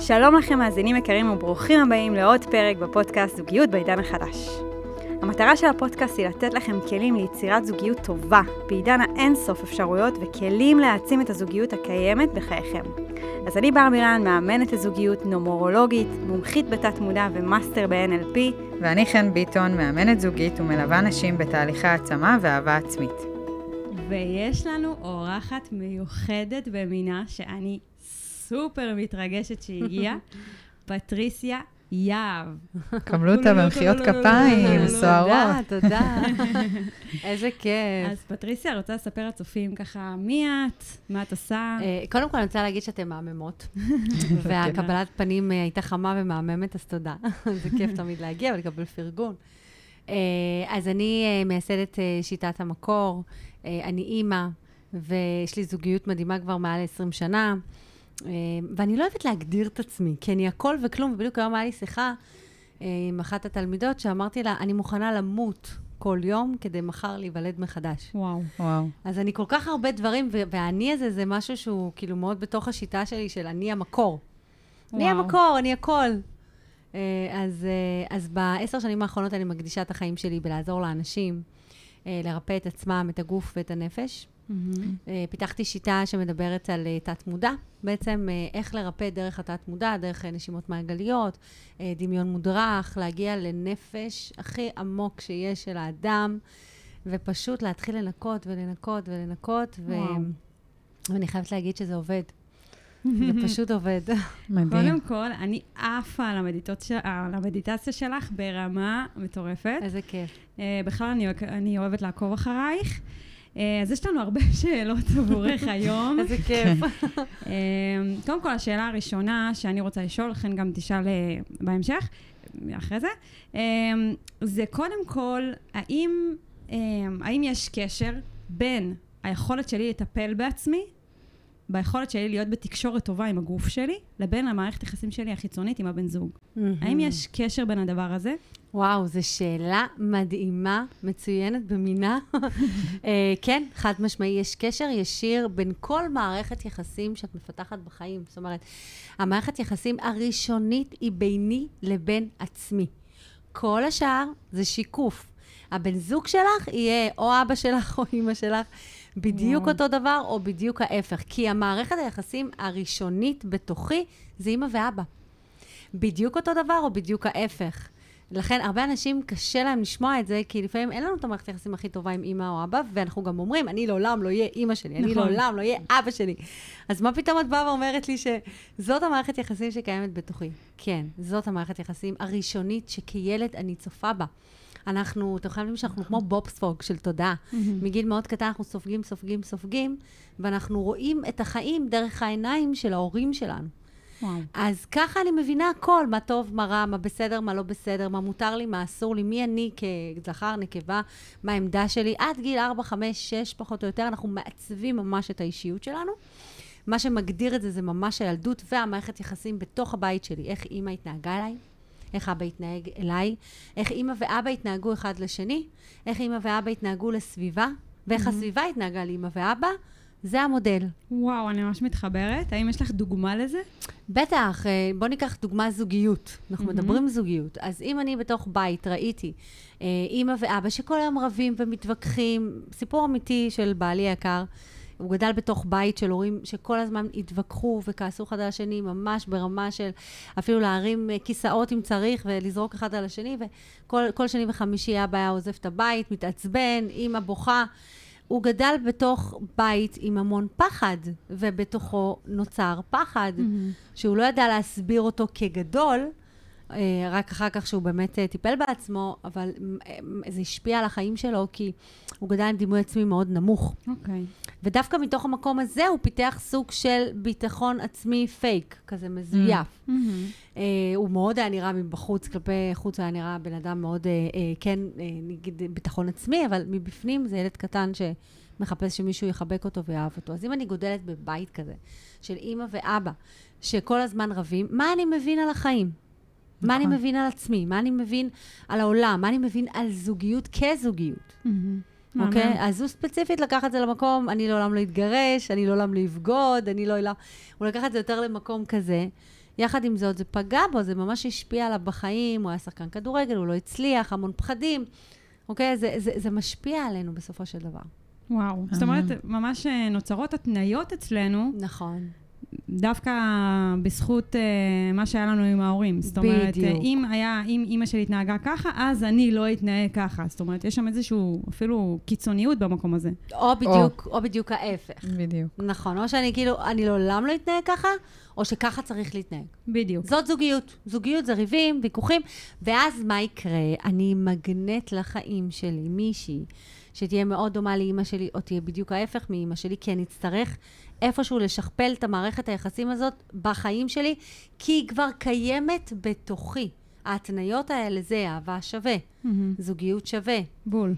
שלום לכם מאזינים יקרים וברוכים הבאים לעוד פרק בפודקאסט זוגיות בעידן החדש. המטרה של הפודקאסט היא לתת לכם כלים ליצירת זוגיות טובה בעידן האינסוף אפשרויות וכלים להעצים את הזוגיות הקיימת בחייכם. אז אני בר בירן, מאמנת לזוגיות, נומורולוגית, מומחית בתת מודע ומאסטר ב-NLP. ואני חן ביטון, מאמנת זוגית ומלווה נשים בתהליכי העצמה ואהבה עצמית. ויש לנו אורחת מיוחדת במינה שאני סופר מתרגשת שהגיעה, פטריסיה יהב. קבלו אותה במחיאות כפיים, סוערות. תודה, תודה. איזה כיף. אז פטריסיה, רוצה לספר לצופים ככה, מי את? מה את עושה? אה, קודם כל, אני רוצה להגיד שאתן מהממות, והקבלת פנים אה, הייתה חמה ומהממת, אז תודה. זה כיף תמיד להגיע ולקבל פרגון. אה, אז אני מייסדת שיטת המקור, אני אימא, ויש לי זוגיות מדהימה כבר מעל 20 שנה. אה, ואני לא אוהבת להגדיר את עצמי, כי אני הכל וכלום, ובדיוק היום היה לי שיחה אה, עם אחת התלמידות, שאמרתי לה, אני מוכנה למות כל יום כדי מחר להיוולד מחדש. וואו. וואו. אז אני כל כך הרבה דברים, והאני הזה זה משהו שהוא כאילו מאוד בתוך השיטה שלי של אני המקור. וואו. אני המקור, אני הכל. אה, אז, אז בעשר שנים האחרונות אני מקדישה את החיים שלי בלעזור לאנשים, לרפא את עצמם, את הגוף ואת הנפש. Mm-hmm. פיתחתי שיטה שמדברת על אה, תת-מודע, בעצם אה, איך לרפא דרך התת-מודע, דרך נשימות מעגליות, דמיון מודרך, להגיע לנפש הכי עמוק שיש של האדם, ופשוט להתחיל לנקות ולנקות ולנקות, ו... ואני חייבת להגיד שזה עובד. זה פשוט עובד. מדהים. קודם כל, אני עפה על, המדיטציה, על המדיטציה שלך ברמה מטורפת. איזה כיף. בכלל, אני, אני אוהבת לעקוב אחרייך. אה, אז יש לנו הרבה שאלות עבורך היום. איזה כיף. אה, קודם כל, השאלה הראשונה שאני רוצה לשאול, לכן גם תשאל אה, בהמשך, אחרי זה, זה קודם כל, האם, האם יש קשר בין היכולת שלי לטפל בעצמי, ביכולת שלי להיות בתקשורת טובה עם הגוף שלי, לבין המערכת יחסים שלי החיצונית עם הבן זוג. Mm-hmm. האם יש קשר בין הדבר הזה? וואו, זו שאלה מדהימה, מצוינת במינה. uh, כן, חד משמעי, יש קשר ישיר בין כל מערכת יחסים שאת מפתחת בחיים. זאת אומרת, המערכת יחסים הראשונית היא ביני לבין עצמי. כל השאר זה שיקוף. הבן זוג שלך יהיה או אבא שלך או אימא שלך, בדיוק וואו. אותו דבר או בדיוק ההפך. כי המערכת היחסים הראשונית בתוכי זה אימא ואבא. בדיוק אותו דבר או בדיוק ההפך. לכן, הרבה אנשים קשה להם לשמוע את זה, כי לפעמים אין לנו את המערכת היחסים הכי טובה עם אימא או אבא, ואנחנו גם אומרים, אני לעולם לא אהיה אימא שלי, נכון. אני לעולם לא אהיה אבא שלי. אז מה פתאום את באה ואומרת לי שזאת המערכת יחסים שקיימת בתוכי? כן, זאת המערכת יחסים הראשונית שכילד אני צופה בה. אנחנו, אתם להבין שאנחנו כמו בובספוג של תודעה. מגיל מאוד קטן אנחנו סופגים, סופגים, סופגים, ואנחנו רואים את החיים דרך העיניים של ההורים שלנו. וואו. אז ככה אני מבינה הכל, מה טוב, מה רע, מה בסדר, מה לא בסדר, מה מותר לי, מה אסור לי, מי אני כזכר, נקבה, מה העמדה שלי. עד גיל 4, 5, 6 פחות או יותר, אנחנו מעצבים ממש את האישיות שלנו. מה שמגדיר את זה, זה ממש הילדות והמערכת יחסים בתוך הבית שלי. איך אימא התנהגה אליי, איך אבא התנהג אליי, איך אימא ואבא התנהגו אחד לשני, איך אימא ואבא התנהגו לסביבה, ואיך mm-hmm. הסביבה התנהגה לאימא ואבא. זה המודל. וואו, אני ממש מתחברת. האם יש לך דוגמה לזה? בטח. אה, בוא ניקח דוגמה זוגיות. אנחנו mm-hmm. מדברים זוגיות. אז אם אני בתוך בית ראיתי אה, אימא ואבא שכל היום רבים ומתווכחים, סיפור אמיתי של בעלי היקר, הוא גדל בתוך בית של הורים שכל הזמן התווכחו וכעסו אחד על השני, ממש ברמה של אפילו להרים אה, כיסאות אם צריך ולזרוק אחד על השני, וכל שני וחמישי אבא היה עוזב את הבית, מתעצבן, אימא בוכה. הוא גדל בתוך בית עם המון פחד, ובתוכו נוצר פחד, mm-hmm. שהוא לא ידע להסביר אותו כגדול, רק אחר כך שהוא באמת אה, טיפל בעצמו, אבל אה, זה השפיע על החיים שלו, כי הוא גדל עם דימוי עצמי מאוד נמוך. אוקיי. Okay. ודווקא מתוך המקום הזה הוא פיתח סוג של ביטחון עצמי פייק, כזה מזויף. Mm-hmm. Uh, הוא מאוד היה נראה מבחוץ, כלפי חוץ היה נראה בן אדם מאוד, uh, uh, כן, uh, נגיד ביטחון עצמי, אבל מבפנים זה ילד קטן שמחפש שמישהו יחבק אותו ויאהב אותו. אז אם אני גודלת בבית כזה, של אימא ואבא, שכל הזמן רבים, מה אני מבין על החיים? מה אני נכון. מבין על עצמי? מה אני מבין על העולם? מה אני מבין על זוגיות כזוגיות? אוקיי? אז הוא ספציפית לקח את זה למקום, אני לעולם לא אתגרש, אני לעולם לא אבגוד, אני לא... הוא לקח את זה יותר למקום כזה. יחד עם זאת, זה פגע בו, זה ממש השפיע עליו בחיים, הוא היה שחקן כדורגל, הוא לא הצליח, המון פחדים, אוקיי? זה, זה, זה משפיע עלינו בסופו של דבר. וואו. זאת אומרת, ממש אה, נוצרות התניות אצלנו, נכון. דווקא בזכות uh, מה שהיה לנו עם ההורים. זאת אומרת, בדיוק. uh, אם היה, אם אימא שלי התנהגה ככה, אז אני לא אתנהג ככה. זאת אומרת, יש שם איזשהו, אפילו קיצוניות במקום הזה. או בדיוק, או, או בדיוק ההפך. בדיוק. נכון, או שאני כאילו, אני לעולם לא אתנהג ככה, או שככה צריך להתנהג. בדיוק. זאת זוגיות. זוגיות זה ריבים, ויכוחים, ואז מה יקרה? אני מגנט לחיים שלי מישהי שתהיה מאוד דומה לאימא שלי, או תהיה בדיוק ההפך מאימא שלי, כי אני אצטרך איפשהו לשכפל את המערכת היחסים הזאת בחיים שלי, כי היא כבר קיימת בתוכי. ההתניות האלה זה אהבה שווה, מהמם. זוגיות שווה. בול.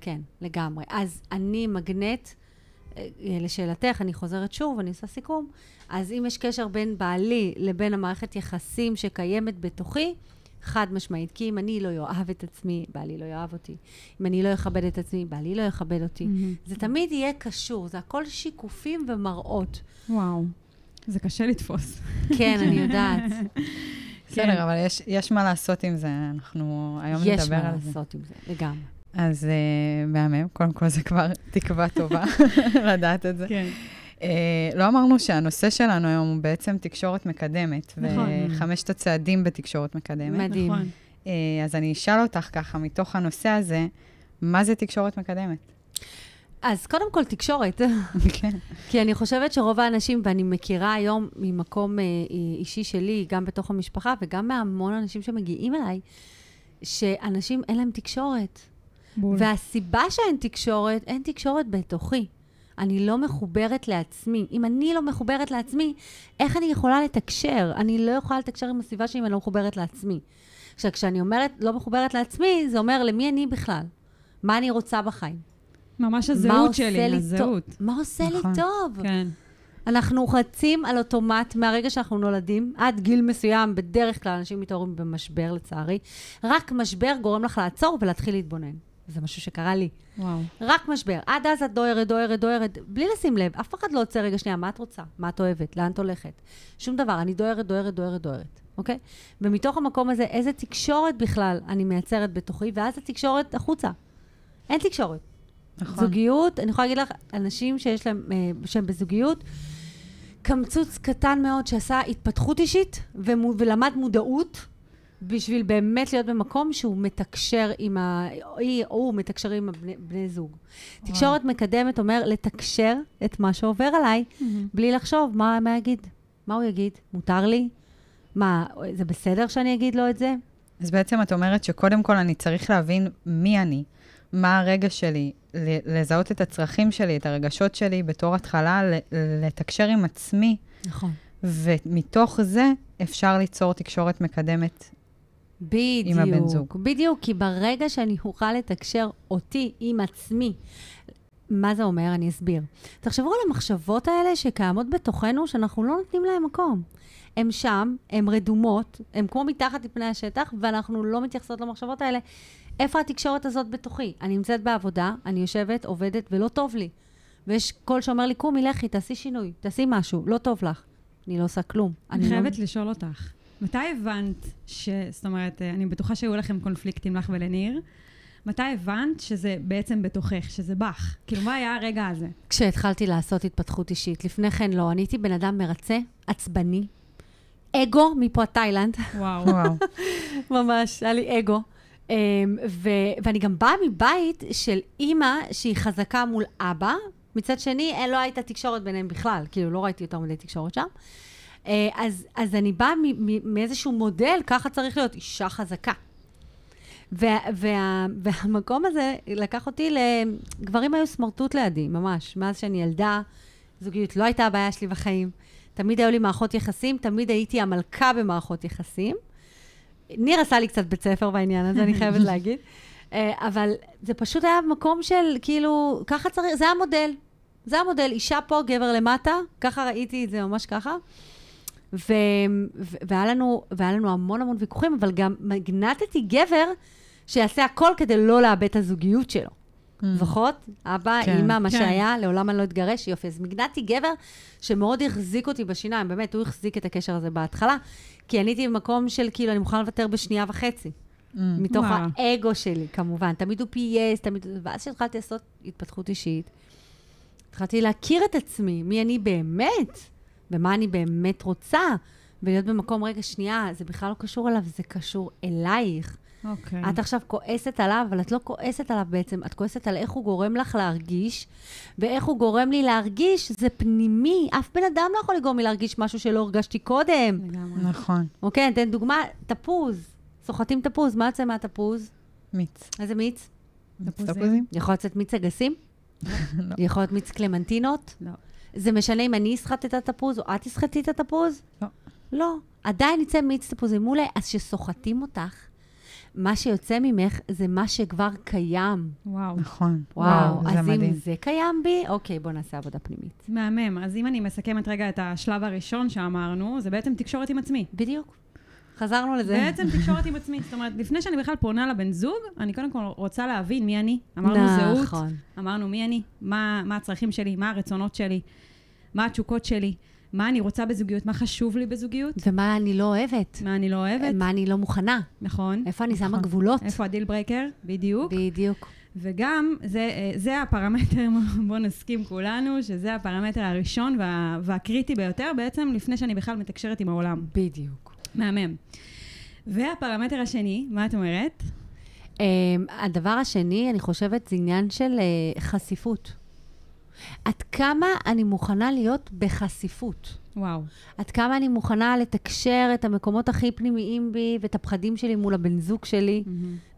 כן, לגמרי. אז אני מגנט, אה, לשאלתך, אני חוזרת שוב, אני עושה סיכום. אז אם יש קשר בין בעלי לבין המערכת יחסים שקיימת בתוכי, חד משמעית. כי אם אני לא אוהב את עצמי, בעלי לא יאהב אותי. אם אני לא אכבד את עצמי, בעלי לא יכבד אותי. מהמם. זה תמיד יהיה קשור, זה הכל שיקופים ומראות. וואו. זה קשה לתפוס. כן, אני יודעת. בסדר, אבל יש, יש מה לעשות עם זה, אנחנו היום יש נדבר מה על זה. לעשות עם זה, לגמרי. אז uh, מהמם, קודם כל זה כבר תקווה טובה לדעת את זה. כן. Uh, לא אמרנו שהנושא שלנו היום הוא בעצם תקשורת מקדמת, נכון. וחמשת הצעדים בתקשורת מקדמת. מדהים. נכון. Uh, אז אני אשאל אותך ככה, מתוך הנושא הזה, מה זה תקשורת מקדמת? אז קודם כל, תקשורת. כן. כי אני חושבת שרוב האנשים, ואני מכירה היום ממקום אה, אישי שלי, גם בתוך המשפחה וגם מהמון אנשים שמגיעים אליי, שאנשים אין להם תקשורת. בול. והסיבה שאין תקשורת, אין תקשורת בתוכי. אני לא מחוברת לעצמי. אם אני לא מחוברת לעצמי, איך אני יכולה לתקשר? אני לא יכולה לתקשר עם הסביבה שלי אם אני לא מחוברת לעצמי. עכשיו, כשאני אומרת לא מחוברת לעצמי, זה אומר למי אני בכלל? מה אני רוצה בחיים? ממש הזהות שלי, לי הזהות. טוב? מה עושה נכון. לי טוב? כן. אנחנו רצים על אוטומט מהרגע שאנחנו נולדים, עד גיל מסוים, בדרך כלל אנשים מתעוררים במשבר לצערי. רק משבר גורם לך לעצור ולהתחיל להתבונן. זה משהו שקרה לי. וואו. רק משבר. עד אז את דוהרת, דוהרת, דוהרת, בלי לשים לב. אף אחד לא עוצר רגע שנייה, מה את רוצה? מה את אוהבת? לאן את הולכת? שום דבר. אני דוהרת, דוהרת, דוהרת, דוהרת, אוקיי? ומתוך המקום הזה, איזה תקשורת בכלל אני מייצרת בתוכי, ואז התקשורת החוצה. אין תקשורת. נכון. זוגיות, אני יכולה להגיד לך, אנשים שיש להם, אה, שהם בזוגיות, קמצוץ קטן מאוד שעשה התפתחות אישית ולמד מודעות בשביל באמת להיות במקום שהוא מתקשר עם ה... היא או הוא מתקשר עם הבני, בני זוג. תקשורת מקדמת אומר לתקשר את מה שעובר עליי, בלי לחשוב מה, מה יגיד. מה הוא יגיד? מותר לי? מה, זה בסדר שאני אגיד לו את זה? אז בעצם את אומרת שקודם כל אני צריך להבין מי אני, מה הרגע שלי, לזהות את הצרכים שלי, את הרגשות שלי בתור התחלה, לתקשר עם עצמי, נכון. ומתוך זה אפשר ליצור תקשורת מקדמת. בדיוק. הבן זוג. בדיוק, כי ברגע שאני אוכל לתקשר אותי עם עצמי, מה זה אומר? אני אסביר. תחשבו על המחשבות האלה שקיימות בתוכנו, שאנחנו לא נותנים להן מקום. הן שם, הן רדומות, הן כמו מתחת לפני השטח, ואנחנו לא מתייחסות למחשבות האלה. איפה התקשורת הזאת בתוכי? אני נמצאת בעבודה, אני יושבת, עובדת, ולא טוב לי. ויש קול שאומר לי, קומי, לכי, תעשי שינוי, תעשי משהו, לא טוב לך. אני לא עושה כלום. אני לא- חייבת לשאול אותך, מתי הבנת ש... זאת אומרת, אה, אני בטוחה שהיו לכם קונפליקטים לך ולניר. מתי הבנת שזה בעצם בתוכך, שזה בך? כאילו, מה היה הרגע הזה? כשהתחלתי לעשות התפתחות אישית. לפני כן לא, אני הייתי בן אדם מרצה, עצבני, אגו מפה תאילנד, וואו. וואו. ממש, היה לי אגו. Um, ו- ואני גם באה מבית של אימא שהיא חזקה מול אבא, מצד שני, אה, לא הייתה תקשורת ביניהם בכלל, כאילו לא ראיתי יותר מדי תקשורת שם. Uh, אז, אז אני באה מאיזשהו מודל, ככה צריך להיות אישה חזקה. וה, וה, והמקום הזה לקח אותי לגברים היו סמרטוט לידי, ממש. מאז שאני ילדה, זוגיות לא הייתה הבעיה שלי בחיים. תמיד היו לי מערכות יחסים, תמיד הייתי המלכה במערכות יחסים. ניר עשה לי קצת בית ספר בעניין הזה, אני חייבת להגיד. אה, אבל זה פשוט היה מקום של, כאילו, ככה צריך, זה המודל. זה המודל, אישה פה, גבר למטה, ככה ראיתי את זה ממש ככה. ו, ו, והיה, לנו, והיה לנו המון המון ויכוחים, אבל גם מגנטתי גבר שיעשה הכל כדי לא לאבד את הזוגיות שלו. זוכרות? אבא, כן. אימא, מה כן. שהיה, לעולם אני לא אתגרש, יופי. אז מגנתי גבר שמאוד החזיק אותי בשיניים, באמת, הוא החזיק את הקשר הזה בהתחלה, כי אני הייתי במקום של כאילו, אני מוכנה לוותר בשנייה וחצי. מתוך וואו. האגו שלי, כמובן. תמיד הוא פייס, תמיד... ואז כשהתחלתי לעשות התפתחות אישית, התחלתי להכיר את עצמי, מי אני באמת, ומה אני באמת רוצה, ולהיות במקום, רגע, שנייה, זה בכלל לא קשור אליו, זה קשור אלייך. אוקיי. את עכשיו כועסת עליו, אבל את לא כועסת עליו בעצם, את כועסת על איך הוא גורם לך להרגיש, ואיך הוא גורם לי להרגיש, זה פנימי. אף בן אדם לא יכול לגרום לי להרגיש משהו שלא הרגשתי קודם. לגמרי. נכון. אוקיי, אני אתן דוגמה, תפוז. סוחטים תפוז, מה יוצא מהתפוז? מיץ. איזה מיץ? תפוזים? תפוזים? יכול לצאת מיץ אגסים? לא. יכול להיות מיץ קלמנטינות? לא. זה משנה אם אני אסחט את התפוז או את תסחטי את התפוז? לא. לא. עדיין יצא מיץ תפוזים מולה, אז כשסוחטים אותך, מה שיוצא ממך זה מה שכבר קיים. וואו. נכון. וואו, זה אז מדהים. אם זה קיים בי, אוקיי, בוא נעשה עבודה פנימית. מהמם. אז אם אני מסכמת רגע את השלב הראשון שאמרנו, זה בעצם תקשורת עם עצמי. בדיוק. חזרנו לזה. בעצם תקשורת עם עצמי. זאת אומרת, לפני שאני בכלל פונה לבן זוג, אני קודם כל רוצה להבין מי אני. אמרנו זהות, נכון. אמרנו מי אני, מה, מה הצרכים שלי, מה הרצונות שלי, מה התשוקות שלי, מה אני רוצה בזוגיות, מה חשוב לי בזוגיות, ומה אני לא אוהבת? מה אני לא אוהבת, מה אני לא מוכנה? נכון. איפה אני שמה נכון. גבולות? איפה ה deal breaker, בדיוק. בדיוק. וגם, זה, אה, זה הפרמטר, בואו נסכים כולנו, שזה הפרמטר הראשון וה, והקריטי ביותר, בעצם לפני שאני בכלל מתקשרת עם העולם. בדיוק. מהמם. והפרמטר השני, מה את אומרת? Um, הדבר השני, אני חושבת, זה עניין של uh, חשיפות. עד כמה אני מוכנה להיות בחשיפות? וואו. עד כמה אני מוכנה לתקשר את המקומות הכי פנימיים בי ואת הפחדים שלי מול הבן זוג שלי?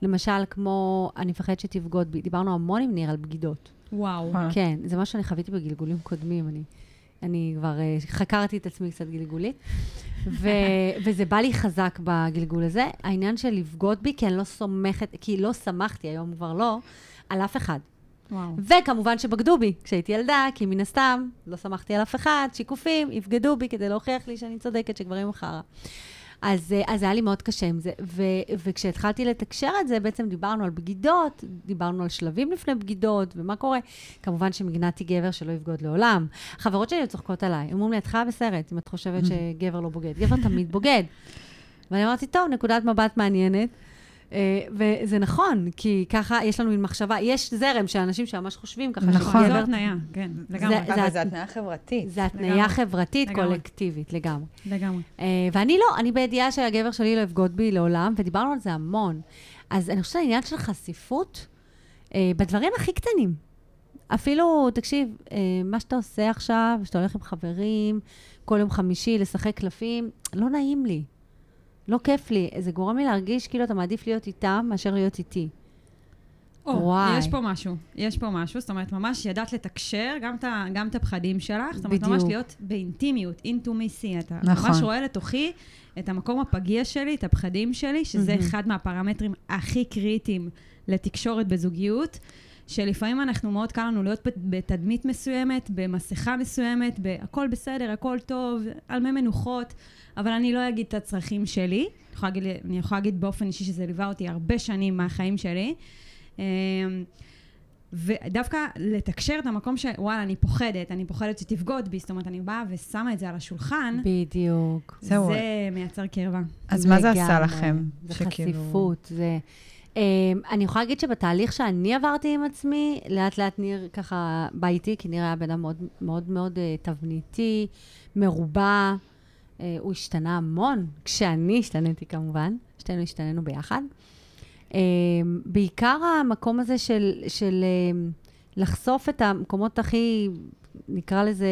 למשל, כמו, אני מפחדת שתבגוד בי. דיברנו המון עם ניר על בגידות. וואו. וואלה. כן, זה מה שאני חוויתי בגלגולים קודמים. אני, אני כבר uh, חקרתי את עצמי קצת גלגולית, ו, וזה בא לי חזק בגלגול הזה. העניין של לבגוד בי, כי אני לא סומכת, כי לא שמחתי, היום כבר לא, על אף אחד. וואו. וכמובן שבגדו בי כשהייתי ילדה, כי מן הסתם לא שמחתי על אף אחד, שיקופים, יבגדו בי כדי להוכיח לי שאני צודקת, שגברים חרא. אז, אה, אז היה לי מאוד קשה עם זה. ו, וכשהתחלתי לתקשר את זה, בעצם דיברנו על בגידות, דיברנו על שלבים לפני בגידות, ומה קורה. כמובן שמגנתי גבר שלא יבגוד לעולם. חברות שלי היו צוחקות עליי, הם אומרים לי, את חיה בסרט, אם את חושבת שגבר לא בוגד. גבר תמיד בוגד. ואני אמרתי, טוב, נקודת מבט מעניינת. אה, וזה נכון, כי ככה יש לנו מין מחשבה, יש זרם של אנשים שממש חושבים ככה, נכון. זו התניה, כן, לגמרי. זה- אבל זה התניה חברתית. זה התניה. חברתית. קולקטיבית, לגמרי. לגמרי. Uh, ואני לא, אני בידיעה שהגבר שלי לא יבגוד בי לעולם, ודיברנו על זה המון. אז אני חושבת שהעניין של חשיפות, uh, בדברים הכי קטנים. אפילו, תקשיב, מה שאתה עושה עכשיו, שאתה הולך עם חברים, כל יום חמישי לשחק קלפים, לא נעים לי. לא כיף לי. זה גורם לי להרגיש כאילו אתה מעדיף להיות איתם מאשר להיות איתי. או, וואי. יש פה משהו, יש פה משהו, זאת אומרת, ממש ידעת לתקשר גם את, גם את הפחדים שלך, זאת אומרת, ממש בדיוק. להיות באינטימיות, אינטומיסי, אתה נכון. ממש רואה לתוכי את המקום הפגיע שלי, את הפחדים שלי, שזה מהמם. אחד מהפרמטרים הכי קריטיים לתקשורת בזוגיות. שלפעמים אנחנו, מאוד קל לנו להיות בת- בתדמית מסוימת, במסכה מסוימת, הכל בסדר, הכל טוב, על מי מנוחות, אבל אני לא אגיד את הצרכים שלי. אני יכולה להגיד, אני יכולה להגיד באופן אישי שזה ליווה אותי הרבה שנים מהחיים שלי. אמ, ודווקא לתקשר את המקום ש... וואלה, אני פוחדת, אני פוחדת שתבגוד בי, זאת אומרת, אני באה ושמה את זה על השולחן, בדיוק. זה מייצר קרבה. אז מה זה עשה. לכם? זה שכאילו- חשיפות, זה... Um, אני יכולה להגיד שבתהליך שאני עברתי עם עצמי, לאט לאט ניר ככה בא איתי, כי ניר היה בן אדם מאוד מאוד מאוד uh, תבניתי, מרובע. Uh, הוא השתנה המון, כשאני השתניתי כמובן, שתינו השתנינו ביחד. Um, בעיקר המקום הזה של, של um, לחשוף את המקומות הכי, נקרא לזה,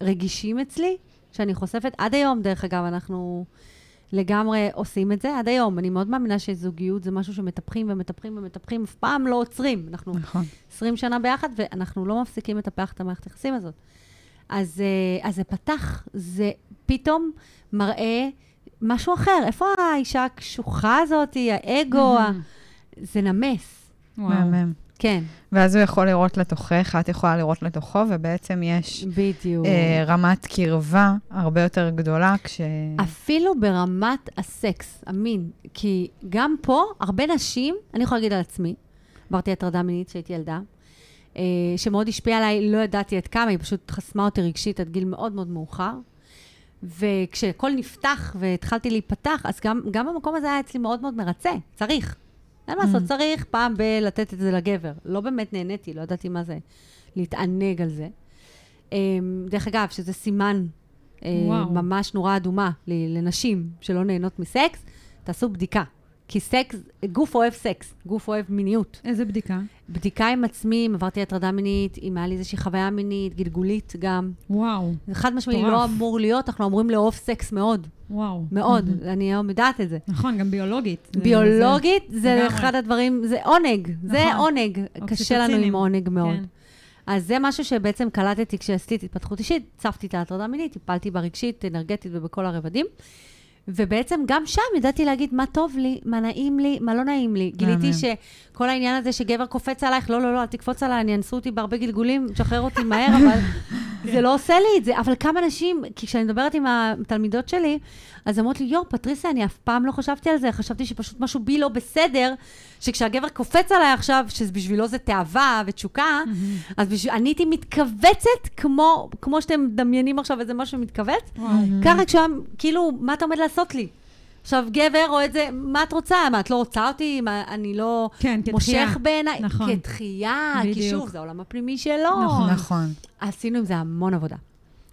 רגישים אצלי, שאני חושפת. עד היום, דרך אגב, אנחנו לגמרי עושים את זה. עד היום, אני מאוד מאמינה שזוגיות זה משהו שמטפחים ומטפחים ומטפחים, אף פעם לא עוצרים. אנחנו נכון. 20 שנה ביחד, ואנחנו לא מפסיקים לטפח את המערכת היחסים הזאת. אז, אה, אז זה פתח, זה פתאום מראה משהו אחר. איפה האישה הקשוחה הזאת, האגו, ה- זה נמס. וואו. מהמם. כן, ואז הוא יכול לראות לתוכך, את יכולה לראות לתוכו, ובעצם יש בדיוק. אה, רמת קרבה הרבה יותר גדולה כש... אפילו ברמת הסקס, המין. כי גם פה, הרבה נשים, אני יכולה להגיד על עצמי, עברתי הטרדה מינית כשהייתי ילדה, אה, שמאוד השפיעה עליי, לא ידעתי עד כמה, היא פשוט חסמה אותי רגשית עד גיל מאוד מאוד מאוחר. וכשהכל נפתח והתחלתי להיפתח, אז גם, גם המקום הזה היה אצלי מאוד מאוד מרצה, צריך. אין מה לעשות, Mm. צריך פעם בלתת את זה לגבר. לא באמת נהניתי, לא ידעתי מה זה להתענג על זה. אמ, דרך אגב, שזה סימן אה, וואו. ממש נורא אדומה לנשים שלא נהנות מסקס, תעשו בדיקה. כי סקס, גוף אוהב סקס, גוף אוהב מיניות. איזה בדיקה? בדיקה עם עצמי, אם עברתי הטרדה מינית, אם היה לי איזושהי חוויה מינית, גלגולית גם. וואו, זה חד משמעי. לא אמור להיות, אנחנו אמורים לאהוב סקס מאוד, וואו. מאוד. אני היום יודעת את זה. נכון, גם ביולוגית. זה- ביולוגית, זה לגמרי. אחד הדברים, זה עונג, זה נכון. עונג. קשה לנו עם. עונג מאוד. כן. אז זה משהו שבעצם קלטתי כשעשיתי התפתחות אישית, צפתי את ההטרדה המינית, טיפלתי בה רגשית, אנרגטית ובכל הרבדים. ובעצם גם שם ידעתי להגיד מה טוב לי, מה נעים לי, מה לא נעים לי. גיליתי. שכל העניין הזה שגבר קופץ עלייך, לא, לא, לא, אל תקפוץ עליי, אני אנסו אותי בהרבה גלגולים, תשחרר אותי מהר, אבל זה לא עושה לי את זה. אבל כמה נשים, כי כשאני מדברת עם התלמידות שלי, אז אמרות לי, יואו, פטריסיה, אני אף פעם לא חשבתי על זה, חשבתי שפשוט משהו בי לא בסדר, שכשהגבר קופץ עליי עכשיו, שבשבילו זה תאווה ותשוקה, אז בשביל, אני הייתי מתכווצת כמו, כמו שאתם מדמיינים עכשיו איזה משהו מתכווץ. ככה כשהם, כאילו, מה אתה עומד לעשות לי? עכשיו, גבר רואה את זה, מה את רוצה? מה, את לא רוצה אותי? מה, אני לא כן, כתחייה. מושך בעיניי? נכון. כתחייה, כי בדיוק. שוב, זה העולם הפנימי שלו. נכון. נכון. עשינו עם זה המון עבודה.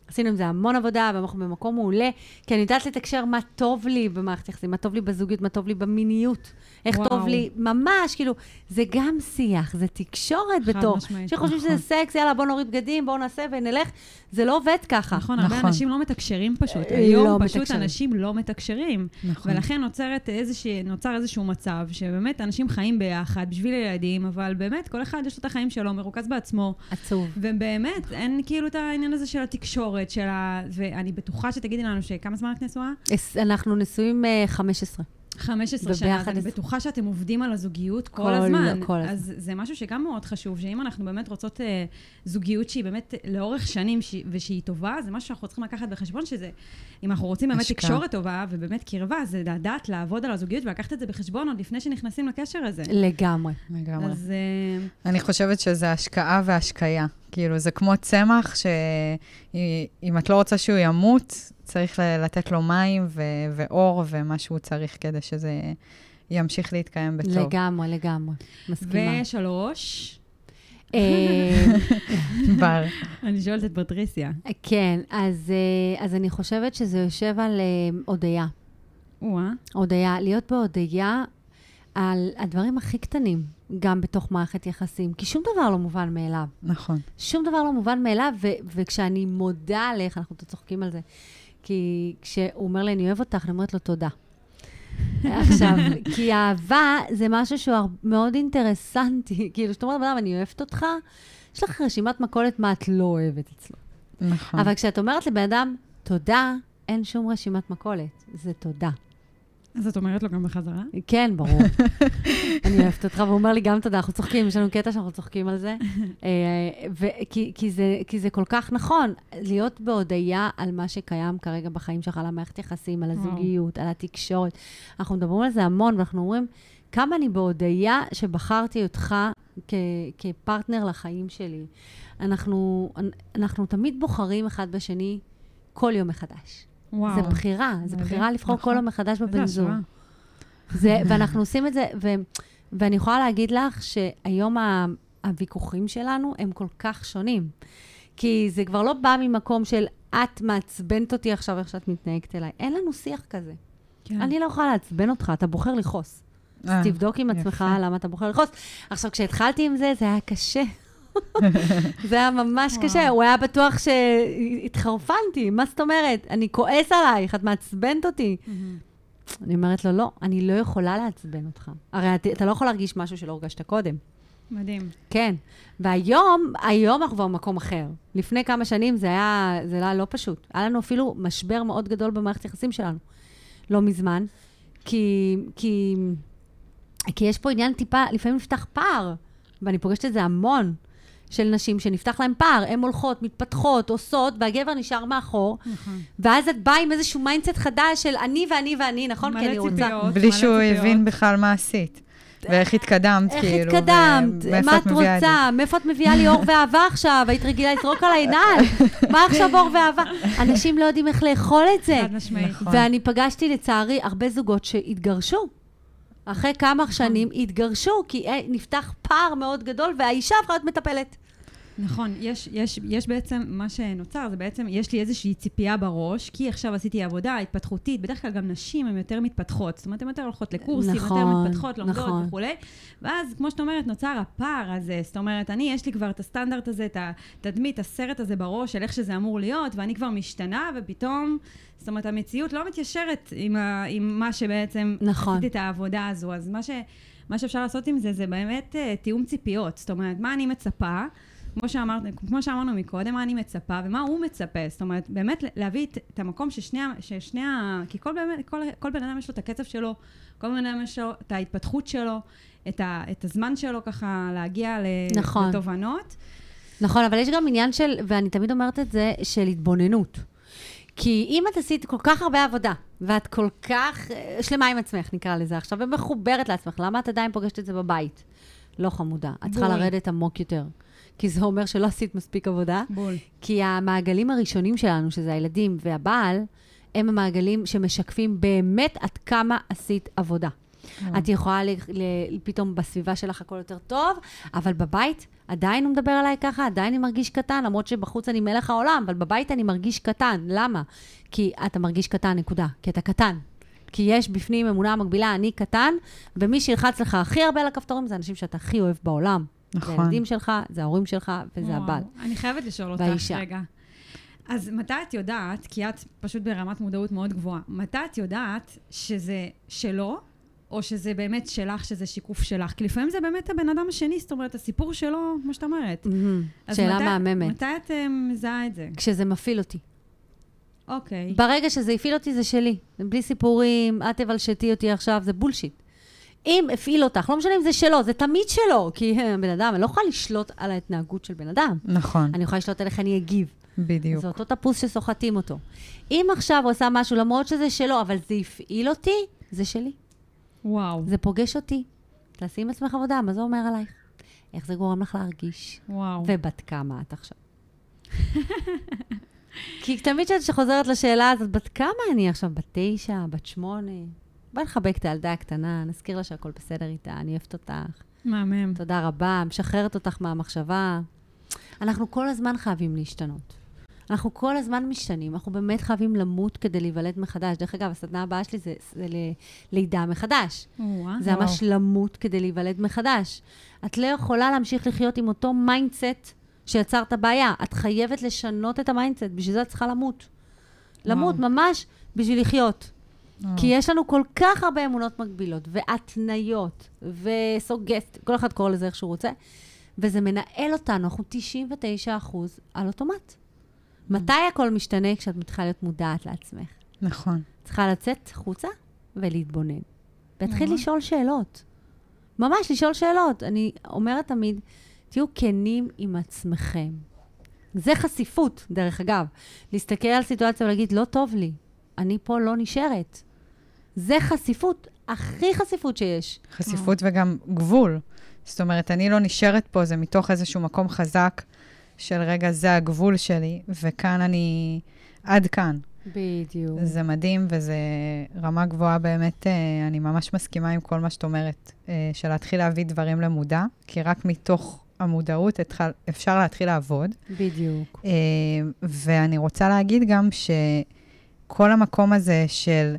עשינו עם זה המון עבודה, ואנחנו במקום מעולה, כי אני יודעת לתקשר מה טוב לי במערכת יחסים, מה טוב לי בזוגיות, מה טוב לי במיניות, איך וואו. טוב לי, ממש, כאילו, זה גם שיח, זה תקשורת חד בתור. משמעית. שחושבים נכון. שזה סקס, יאללה, בוא נוריד בגדים, בואו נעשה ונלך, זה לא עובד ככה. נכון, הרבה נכון. אנשים לא מתקשרים פשוט. אה, היום לא פשוט מתקשרים. אנשים לא מתקשרים. נכון. ולכן נוצרת איזושהי, נוצר איזשהו מצב שבאמת אנשים חיים ביחד בשביל ילדים, אבל באמת כל אחד יש לו את החיים שלו, מרוכז בעצמו, עצוב. ובאמת אין כאילו את העניין הזה של התקשורת, של ה... ואני בטוחה שתגידי לנו שכמה זמן את נשואה? אנחנו נשואים אה, 15. 15 שנה, אז אני בטוחה שאתם עובדים על הזוגיות כל, כל- הזמן. כל הזמן. אז זה משהו שגם מאוד חשוב, שאם אנחנו באמת רוצות אה, זוגיות שהיא באמת לאורך שנים ש... ושהיא טובה, זה משהו שאנחנו צריכים לקחת בחשבון, שזה, אם אנחנו רוצים באמת השקעה. תקשורת טובה ובאמת קרבה, זה לדעת לעבוד על הזוגיות ולקחת את זה בחשבון עוד לפני שנכנסים לקשר הזה. לגמרי. לגמרי. אז אה, אני חושבת שזה השקעה והשקיה. כאילו, זה כמו צמח שאם את לא רוצה שהוא ימות, צריך ל- לתת לו מים ו- ואור ומה שהוא צריך כדי שזה ימשיך להתקיים בטוב. לגמרי, לגמרי. מסכימה. ושלוש, אה, בר. אני שואלת את פטריסיה. כן, אז, אה, אז אני חושבת שזה יושב על אה, הודיה. הודיה, להיות בהודיה על הדברים הכי קטנים, גם בתוך מערכת יחסים, כי שום דבר לא מובן מאליו. נכון. שום דבר לא מובן מאליו, ו- וכשאני מודה עליך, אנחנו צוחקים על זה, כי כשהוא אומר לי, אני אוהב אותך, אני אומרת לו תודה. עכשיו, כי אהבה זה משהו שהוא מאוד אינטרסנטי. כאילו, כשאת אומרת לבן אדם, אני אוהבת אותך, יש לך רשימת מכולת מה את לא אוהבת אצלו. נכון. אבל כשאת אומרת לבן אדם, תודה, אין שום רשימת מכולת, זה תודה. אז את אומרת לו גם בחזרה? כן, ברור. אני אוהבת אותך, והוא אומר לי גם תודה, אנחנו צוחקים, יש לנו קטע שאנחנו צוחקים על זה. אה, ו- כי- כי זה- כי זה כל כך נכון, להיות בהודיה על מה שקיים כרגע בחיים שלך, על המערכת יחסים, על. הזוגיות, על התקשורת. אנחנו מדברים על זה המון, ואנחנו אומרים, כמה אני בהודיה שבחרתי אותך כ- כפרטנר לחיים שלי. אנחנו, אנחנו תמיד בוחרים אחד בשני כל יום מחדש. וואו. זה בחירה, זה. בחירה לבחור כל נכון. יום מחדש בבן זוג. זה, ואנחנו עושים את זה, ו, ואני יכולה להגיד לך שהיום ה, הוויכוחים שלנו הם כל כך שונים. כי זה כבר לא בא ממקום של את מעצבנת אותי עכשיו איך שאת מתנהגת אליי. אין לנו שיח כזה. כן. אני לא יכולה לעצבן אותך, אתה בוחר לכעוס. אז אה, תבדוק עם עצמך. למה אתה בוחר לכעוס. עכשיו, כשהתחלתי עם זה, זה היה קשה. זה היה ממש. קשה. הוא היה בטוח שהתחרפנתי, מה זאת אומרת? אני כועס עלייך, את מעצבנת אותי. מהמם. אני אומרת לו, לא, אני לא יכולה לעצבן אותך. הרי אתה, אתה לא יכול להרגיש משהו שלא הרגשת קודם. מדהים. כן. והיום, היום אנחנו כבר במקום אחר. לפני כמה שנים זה היה, זה היה לא פשוט. היה לנו אפילו משבר מאוד גדול במערכת יחסים שלנו. לא מזמן. כי, כי, כי יש פה עניין טיפה, לפעמים נפתח פער, ואני פוגשת את זה המון, של נשים שנפתח להן פער, הן הולכות, מתפתחות, עושות, והגבר נשאר מאחור, נכון. ואז את באה עם איזשהו mindset חדש של אני ואני ואני, נכון? כי אני רוצה... ציפיות. בלי שהוא. הבין בכלל מה עשית. ואיך התקדמת, איך כאילו, התקדמת? ומאיפה מה את? רוצה? מאיפה את מביאה לי אור ואהבה עכשיו? היית רגילה לזרוק עליי נעל. מה עכשיו אור ואהבה? אנשים לא יודעים איך לאכול את זה. חד משמעית. נכון. ואני פגשתי, לצערי, הרבה זוגות שהתגרשו. אחרי כמה. שנים התגרשו, כי אה, נפתח פער מאוד גדול, והאישה הפכה להיות מטפלת. נכון, יש, יש, יש בעצם, מה שנוצר זה בעצם, יש לי איזושהי ציפייה בראש, כי עכשיו עשיתי עבודה התפתחותית, בדרך כלל גם נשים הן יותר מתפתחות, זאת אומרת, הן יותר הולכות לקורסים, נכון, יותר מתפתחות, לומדות נכון. וכולי, ואז, כמו שאת אומרת, נוצר הפער הזה, זאת אומרת, אני, יש לי כבר את הסטנדרט הזה, את התדמית, הסרט הזה בראש, של איך שזה אמור להיות, ואני כבר משתנה, ופתאום, זאת אומרת, המציאות לא מתיישרת עם, ה, עם מה שבעצם, נכון. עשיתי את העבודה הזו, אז מה ש... מה שאפשר לעשות עם זה, זה באמת uh, תיאום ציפיות. זאת אומרת, מה אני מצפה, כמו, שאמרת, כמו שאמרנו מקודם, מה אני מצפה ומה הוא מצפה. זאת אומרת, באמת להביא את, את המקום ששני, ששני ה... כי כל, באמת, כל, כל בן אדם יש לו את הקצב שלו, כל בן אדם יש לו את ההתפתחות שלו, את, ה, את הזמן שלו ככה להגיע נכון. לתובנות. נכון, אבל יש גם עניין של, ואני תמיד אומרת את זה, של התבוננות. כי אם את עשית כל כך הרבה עבודה, ואת כל כך אה, שלמה עם עצמך, נקרא לזה עכשיו, ומחוברת לעצמך, למה את עדיין פוגשת את זה בבית? לא חמודה. את צריכה. לרדת עמוק יותר. כי זה אומר שלא עשית מספיק עבודה. בול. כי המעגלים הראשונים שלנו, שזה הילדים והבעל, הם המעגלים שמשקפים באמת עד כמה עשית עבודה. את יכולה ל- ל- פתאום בסביבה שלך הכל יותר טוב, אבל בבית עדיין הוא מדבר עליי ככה, עדיין אני מרגיש קטן, למרות שבחוץ אני מלך העולם, אבל בבית אני מרגיש קטן. למה? כי אתה מרגיש קטן, נקודה. כי אתה קטן. כי יש בפנים אמונה מקבילה, אני קטן, ומי שילחץ לך הכי הרבה על הכפתורים זה האנשים שאתה הכי אוהב בעולם. זה נכון. הילדים שלך, זה ההורים שלך, וזה וואו, הבעל. אני חייבת לשאול אותך והאישה. רגע. אז מתי את יודעת, כי את פשוט ברמת מודעות מאוד גבוהה, מתי את יודעת שזה שלו, או שזה באמת שלך, שזה שיקוף שלך? כי לפעמים זה באמת הבן אדם השני, זאת אומרת, הסיפור שלו, כמו שאת אומרת. אז שאלה מתי- מהממת. מתי את אה, מזהה את זה? כשזה מפעיל אותי. אוקיי. ברגע שזה הפעיל אותי, זה שלי. זה בלי סיפורים, את תבלשתי אותי עכשיו, זה בולשיט. אם הפעיל אותך, לא משנה אם זה שלו, זה תמיד שלו, כי אה, בן אדם, אני לא יכולה לשלוט על ההתנהגות של בן אדם. נכון, אני יכולה לשלוט על איך אני אגיב. בדיוק. זה אותו תפוס שסוחטים אותו. אם עכשיו הוא עשה משהו, למרות שזה שלו, אבל זה הפעיל אותי, זה שלי. וואו, זה פוגש אותי. תעשי עם עצמך עבודה, מה זה אומר עלייך? איך זה גורם לך להרגיש? וואו. ובת כמה את עכשיו? כי תמיד כשאת חוזרת לשאלה הזאת, בת כמה אני עכשיו? בת תשע? בת שמונה? בואי נחבק את הילדה הקטנה, נזכיר לה שהכל בסדר איתה, אני אוהבת אותך, מהמם. תודה רבה, משחררת אותך מהמחשבה. אנחנו כל הזמן חייבים להשתנות. אנחנו כל הזמן משתנים, אנחנו באמת חייבים למות כדי להיוולד מחדש. דרך אגב, הסדנה הבאה שלי זה, זה ל- לידה מחדש. וואו. זה ממש למות כדי להיוולד מחדש. את לא יכולה להמשיך לחיות עם אותו mindset שיצר את הבעיה. את חייבת לשנות את ה mindset, בשביל זה את צריכה למות. למות, ממש בשביל לחיות. כי יש לנו כל כך הרבה אמונות מגבילות, והתניות, וסוגסט, כל אחד קורא לזה איך שהוא רוצה, וזה מנהל אותנו, אנחנו 99 אחוז על אוטומט. מתי הכל משתנה? כשאת מתחילה להיות מודעת לעצמך. נכון. צריכה לצאת החוצה ולהתבונן. ולהתחיל ממש. לשאול שאלות. ממש לשאול שאלות. אני אומרת תמיד, תהיו כנים עם עצמכם. זה חשיפות, דרך אגב. להסתכל על סיטואציה ולהגיד, לא טוב לי, אני פה לא נשארת. זה חשיפות, הכי חשיפות שיש. חשיפות וגם גבול. זאת אומרת, אני לא נשארת פה, זה מתוך איזשהו מקום חזק של רגע, זה הגבול שלי, וכאן אני עד כאן. בדיוק. זה מדהים וזה רמה גבוהה באמת, אה, אני ממש מסכימה עם כל מה שאת אומרת, אה, של להתחיל להביא דברים למודע, כי רק מתוך המודעות התחל, אפשר להתחיל לעבוד. בדיוק. אה, ואני רוצה להגיד גם שכל המקום הזה של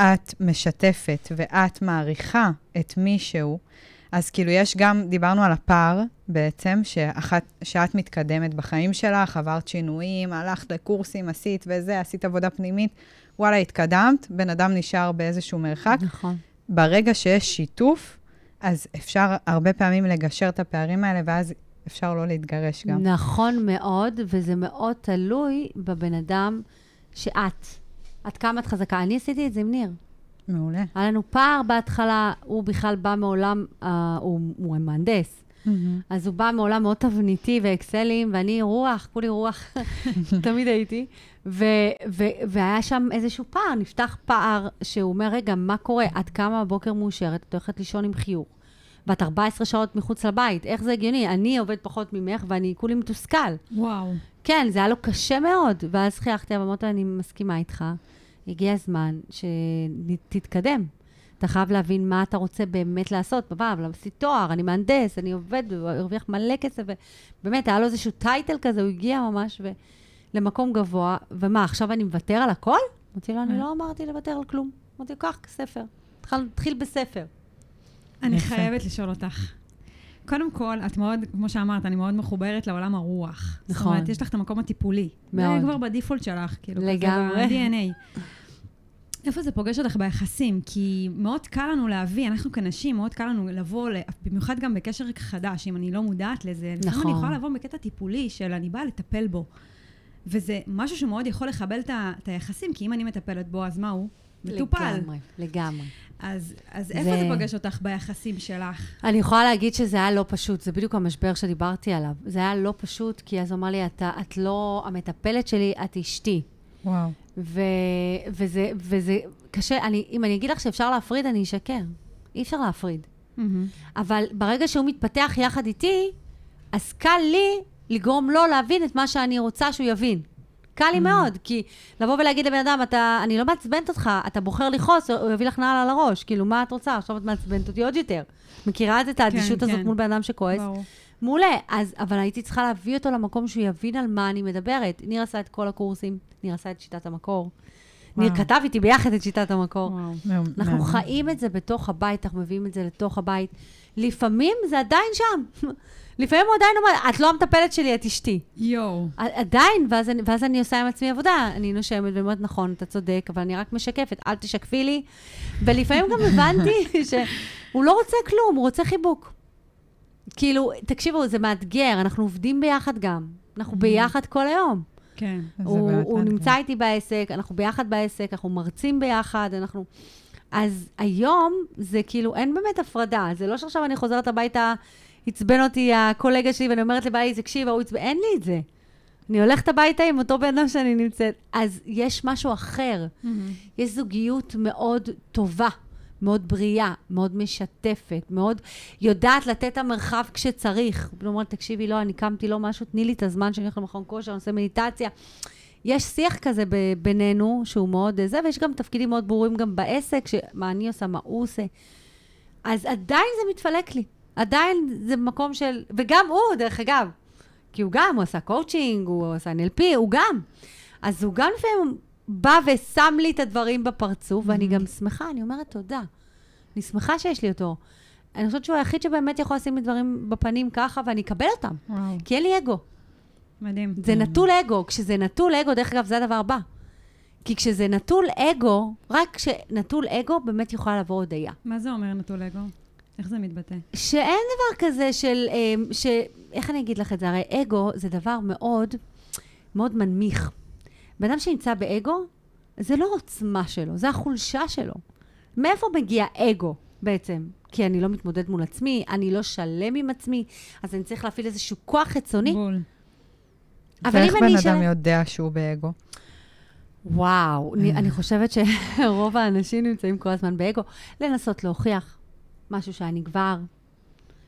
את משתפת ואת מעריכה את מישהו, אז כאילו יש גם, דיברנו על הפער בעצם, שאחת, שאת מתקדמת בחיים שלך, עברת שינויים, הלכת לקורסים, עשית וזה, עשית עבודה פנימית, וואלה, התקדמת, בן אדם נשאר באיזשהו מרחק. נכון. ברגע שיש שיתוף, אז אפשר הרבה פעמים לגשר את הפערים האלה, ואז אפשר לא להתגרש גם. נכון מאוד, וזה מאוד תלוי בבן אדם שאת. עד כמה את חזקה. אני עשיתי את זה עם ניר. מעולה. היה לנו פער בהתחלה, הוא בכלל בא מעולם, אה, הוא, הוא מהנדס. אז הוא בא מעולם מאוד תבניתי ואקסלים, ואני רוח, כולי רוח, תמיד הייתי. ו- ו- והיה שם איזשהו פער, נפתח פער שהוא אומר, רגע, מה קורה? את קמה בבוקר מאושרת, את הולכת לישון עם חיוך. ואת 14 שעות מחוץ לבית, איך זה הגיוני? אני עובד פחות ממך ואני כולי מתוסכל. וואו. כן, זה היה לו קשה מאוד. ואז חייכתי, ואמרתי, אני מסכימה איתך. הגיע הזמן שתתקדם. אתה חייב להבין מה אתה רוצה באמת לעשות. בבא, אבל עשיתי תואר, אני מהנדס, אני עובד, והרוויח מלא כסף, ובאמת, היה לו איזשהו טייטל כזה, הוא הגיע ממש ו... למקום גבוה, ומה, עכשיו אני מוותר על הכל? אמרתי לו, אני לא אמרתי לוותר על כלום. אמרתי לו, קח ספר. תתחיל בספר. אני חייבת לשאול אותך. קודם כל, את מאוד, כמו שאמרת, אני מאוד מחוברת לעולם הרוח. נכון. זאת אומרת, יש לך את המקום הטיפולי. מאוד. זה כבר בדיפולט שלך, כאילו, לגמרי. כזה ב-DNA. איפה זה פוגש אותך ביחסים? כי מאוד קל לנו להביא, אנחנו כנשים, מאוד קל לנו לבוא, במיוחד גם בקשר חדש, אם אני לא מודעת לזה. נכון. אני יכולה לבוא בקטע טיפולי של אני באה לטפל בו. וזה משהו שמאוד יכול לחבל את היחסים, כי אם אני מטפלת בו, אז מה הוא? מטופל. לגמרי, לגמרי. אז, אז איפה זה... זה פוגש אותך ביחסים שלך? אני יכולה להגיד שזה היה לא פשוט, זה בדיוק המשבר שדיברתי עליו. זה היה לא פשוט, כי אז הוא אמר לי, את, את לא המטפלת שלי, את אשתי. וואו. ו, וזה, וזה קשה, אני, אם אני אגיד לך שאפשר להפריד, אני אשקר. אי אפשר להפריד. Mm-hmm. אבל ברגע שהוא מתפתח יחד איתי, אז קל לי לגרום לו להבין את מה שאני רוצה שהוא יבין. קל לי mm. מאוד, כי לבוא ולהגיד לבן אדם, אתה, אני לא מעצבנת אותך, אתה בוחר לכעוס, הוא יביא לך נעל על הראש. כאילו, מה את רוצה? עכשיו את מעצבנת אותי עוד יותר. מכירה את האדישות כן, הזאת כן. מול בן אדם שכועס? ברור. מעולה. אז, אבל הייתי צריכה להביא אותו למקום שהוא יבין על מה אני מדברת. ניר עשה את כל הקורסים, ניר עשה את שיטת המקור. וואו. ניר כתב איתי ביחד את שיטת המקור. וואו. אנחנו חיים את זה בתוך הבית, אנחנו מביאים את זה לתוך הבית. לפעמים זה עדיין שם. לפעמים הוא עדיין אומר, את לא המטפלת שלי, את אשתי. יואו. עדיין, ואז אני, ואז אני עושה עם עצמי עבודה. אני נושמת ואומרת, נכון, אתה צודק, אבל אני רק משקפת, אל תשקפי לי. ולפעמים גם הבנתי שהוא לא רוצה כלום, הוא רוצה חיבוק. כאילו, תקשיבו, זה מאתגר, אנחנו עובדים ביחד גם. אנחנו ביחד כל היום. כן. הוא, הוא נמצא איתי בעסק, אנחנו ביחד בעסק, אנחנו מרצים ביחד, אנחנו... אז היום זה כאילו, אין באמת הפרדה. זה לא שעכשיו אני חוזרת הביתה... עצבן אותי הקולגה שלי, ואני אומרת לבעלי, תקשיב, ההוא עצבן, אין לי את זה. אני הולכת הביתה עם אותו בן אדם שאני נמצאת. אז יש משהו אחר. Mm-hmm. יש זוגיות מאוד טובה, מאוד בריאה, מאוד משתפת, מאוד יודעת לתת את המרחב כשצריך. אומרת, תקשיבי, לא, אני קמתי לא משהו, תני לי את הזמן שאני הולכת למכון כושר, אני עושה מדיטציה. יש שיח כזה בינינו, שהוא מאוד זה, ויש גם תפקידים מאוד ברורים גם בעסק, מה אני עושה, מה הוא עושה. אז עדיין זה מתפלק לי. עדיין זה מקום של... וגם הוא, דרך אגב, כי הוא גם, הוא עשה קואוצ'ינג, הוא עשה NLP, הוא גם. אז הוא גם לפעמים בא ושם לי את הדברים בפרצוף, mm-hmm. ואני גם שמחה, אני אומרת תודה. אני שמחה שיש לי אותו. אני חושבת שהוא היחיד שבאמת יכול לשים לי דברים בפנים ככה, ואני אקבל אותם. וואו. כי אין לי אגו. מדהים. זה mm. נטול אגו. כשזה נטול אגו, דרך אגב, זה הדבר הבא. כי כשזה נטול אגו, רק כשנטול אגו, באמת יכולה לבוא הודיה. מה זה אומר נטול אגו? איך זה מתבטא? שאין דבר כזה של, אמ, ש... איך אני אגיד לך את זה? הרי אגו זה דבר מאוד, מאוד מנמיך. בן אדם שנמצא באגו, זה לא עוצמה שלו, זה החולשה שלו. מאיפה מגיע אגו בעצם? כי אני לא מתמודד מול עצמי, אני לא שלם עם עצמי, אז אני צריך להפעיל איזשהו כוח חיצוני. בול. ואיך בן אדם. יודע שהוא באגו? וואו, אני, אני חושבת שרוב האנשים נמצאים כל הזמן באגו. לנסות להוכיח, משהו שאני כבר,